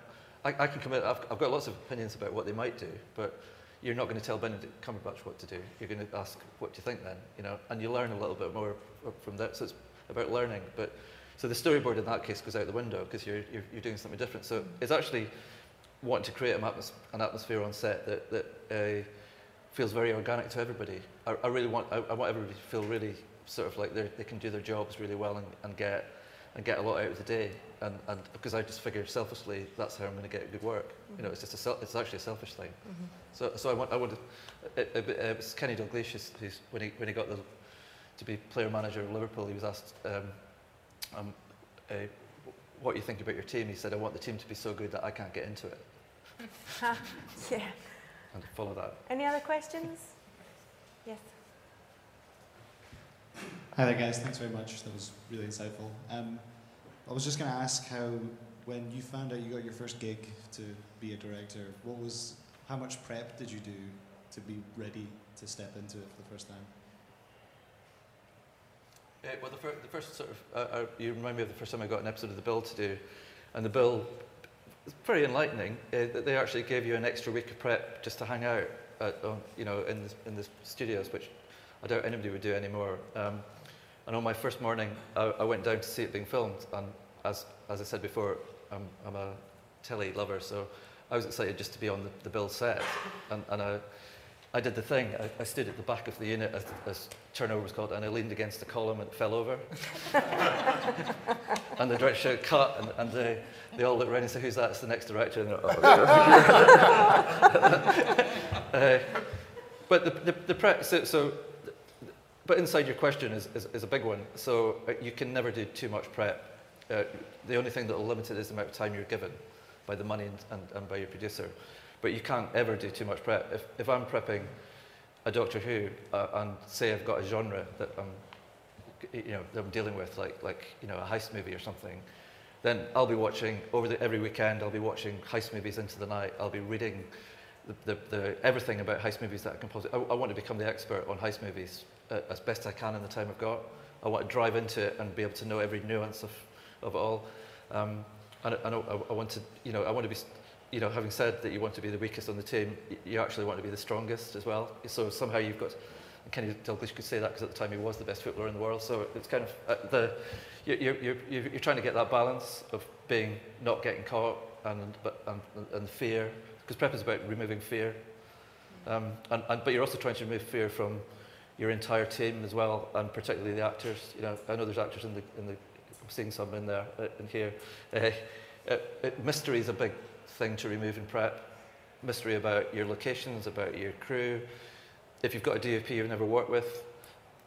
I, I can commit. I've, I've got lots of opinions about what they might do, but you're not going to tell Benedict Cumberbatch what to do. You're going to ask, "What do you think?" Then, you know, and you learn a little bit more uh, from that. So it's about learning. But so the storyboard in that case goes out the window because you're, you're you're doing something different. So it's actually wanting to create an, atmos- an atmosphere on set that that uh, feels very organic to everybody. I, I really want I, I want everybody to feel really sort of like they they can do their jobs really well and, and get and get a lot out of the day. And, and because I just figure selfishly that's how I'm going to get good work. You know, it's just a sel- it's actually a selfish thing. Mm-hmm. So so I want I want to, it, it, it was Kenny Dalglish who's when he when he got the to be player manager of Liverpool, he was asked um, um, uh, what you think about your team. He said, I want the team to be so good that I can't get into it [laughs] yeah. and follow that. Any other questions? Yes. Hi there, guys. Thanks very much. That was really insightful. Um, I was just going to ask how, when you found out you got your first gig to be a director, what was, how much prep did you do to be ready to step into it for the first time? Uh, well, the, fir- the first sort of, uh, uh, you remind me of the first time I got an episode of The Bill to do, and The Bill, it's very enlightening. Uh, that they actually gave you an extra week of prep just to hang out, at, you know, in the, in the studios, which I doubt anybody would do anymore. Um, and on my first morning, I, I went down to see it being filmed, and as, as I said before, I'm, I'm a telly lover, so I was excited just to be on the, the Bill set. And, and I, I did the thing. I, I stood at the back of the unit, as, as turnover was called, and I leaned against the column and it fell over. [laughs] and the director shouted, cut, and, and they, they all looked around and said, who's that? It's the next director. And oh. [laughs] uh, but the, the, the pre- so, so, but inside your question is, is, is a big one. So uh, you can never do too much prep. Uh, the only thing that will limit it is the amount of time you're given by the money and, and, and by your producer. But you can't ever do too much prep. If, if I'm prepping a Doctor Who uh, and say I've got a genre that I'm, you know, that I'm dealing with, like, like you know, a heist movie or something, then I'll be watching over the, every weekend. I'll be watching heist movies into the night. I'll be reading the, the, the, everything about heist movies that I can possibly. I, I want to become the expert on heist movies uh, as best I can in the time I've got. I want to drive into it and be able to know every nuance of, of it all. Um, and, I, I want to, you know, I want to be you know, having said that you want to be the weakest on the team, you actually want to be the strongest as well. So somehow you've got, Kenny Dalglish could say that because at the time he was the best footballer in the world. So it's kind of uh, the, you're, you're, you're, you're trying to get that balance of being not getting caught and, but, and, and fear, because prep is about removing fear. Um, and, and, but you're also trying to remove fear from your entire team as well, and particularly the actors. You know, I know there's actors in the, in the I'm seeing some in there, uh, in here. Uh, uh, mystery is a big thing to remove in prep. Mystery about your locations, about your crew. If you've got a DOP you've never worked with,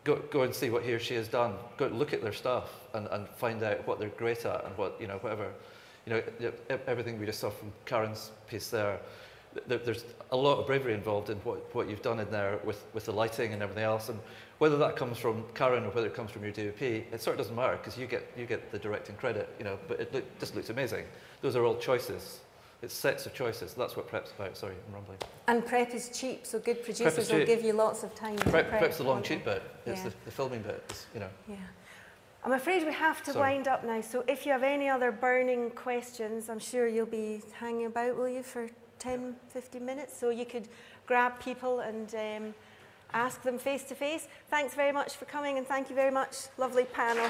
go, go and see what he or she has done. Go look at their stuff and, and find out what they're great at and what, you know, whatever. You know, everything we just saw from Karen's piece there, there's a lot of bravery involved in what, what you've done in there with, with the lighting and everything else. And whether that comes from Karen or whether it comes from your DOP, it sort of doesn't matter because you get, you get the directing credit, you know, but it look, just looks amazing. Those are all choices. It's sets of choices. That's what prep's about. Sorry, I'm rumbling. And prep is cheap, so good producers will give you lots of time. Prep, prep prep's the long, cheap bit. It's yeah. the, the, filming bit. It's, you know. Yeah. I'm afraid we have to Sorry. wind up now. So if you have any other burning questions, I'm sure you'll be hanging about, will you, for 10, 15 minutes? So you could grab people and um, ask them face to face. Thanks very much for coming, and thank you very much, lovely panel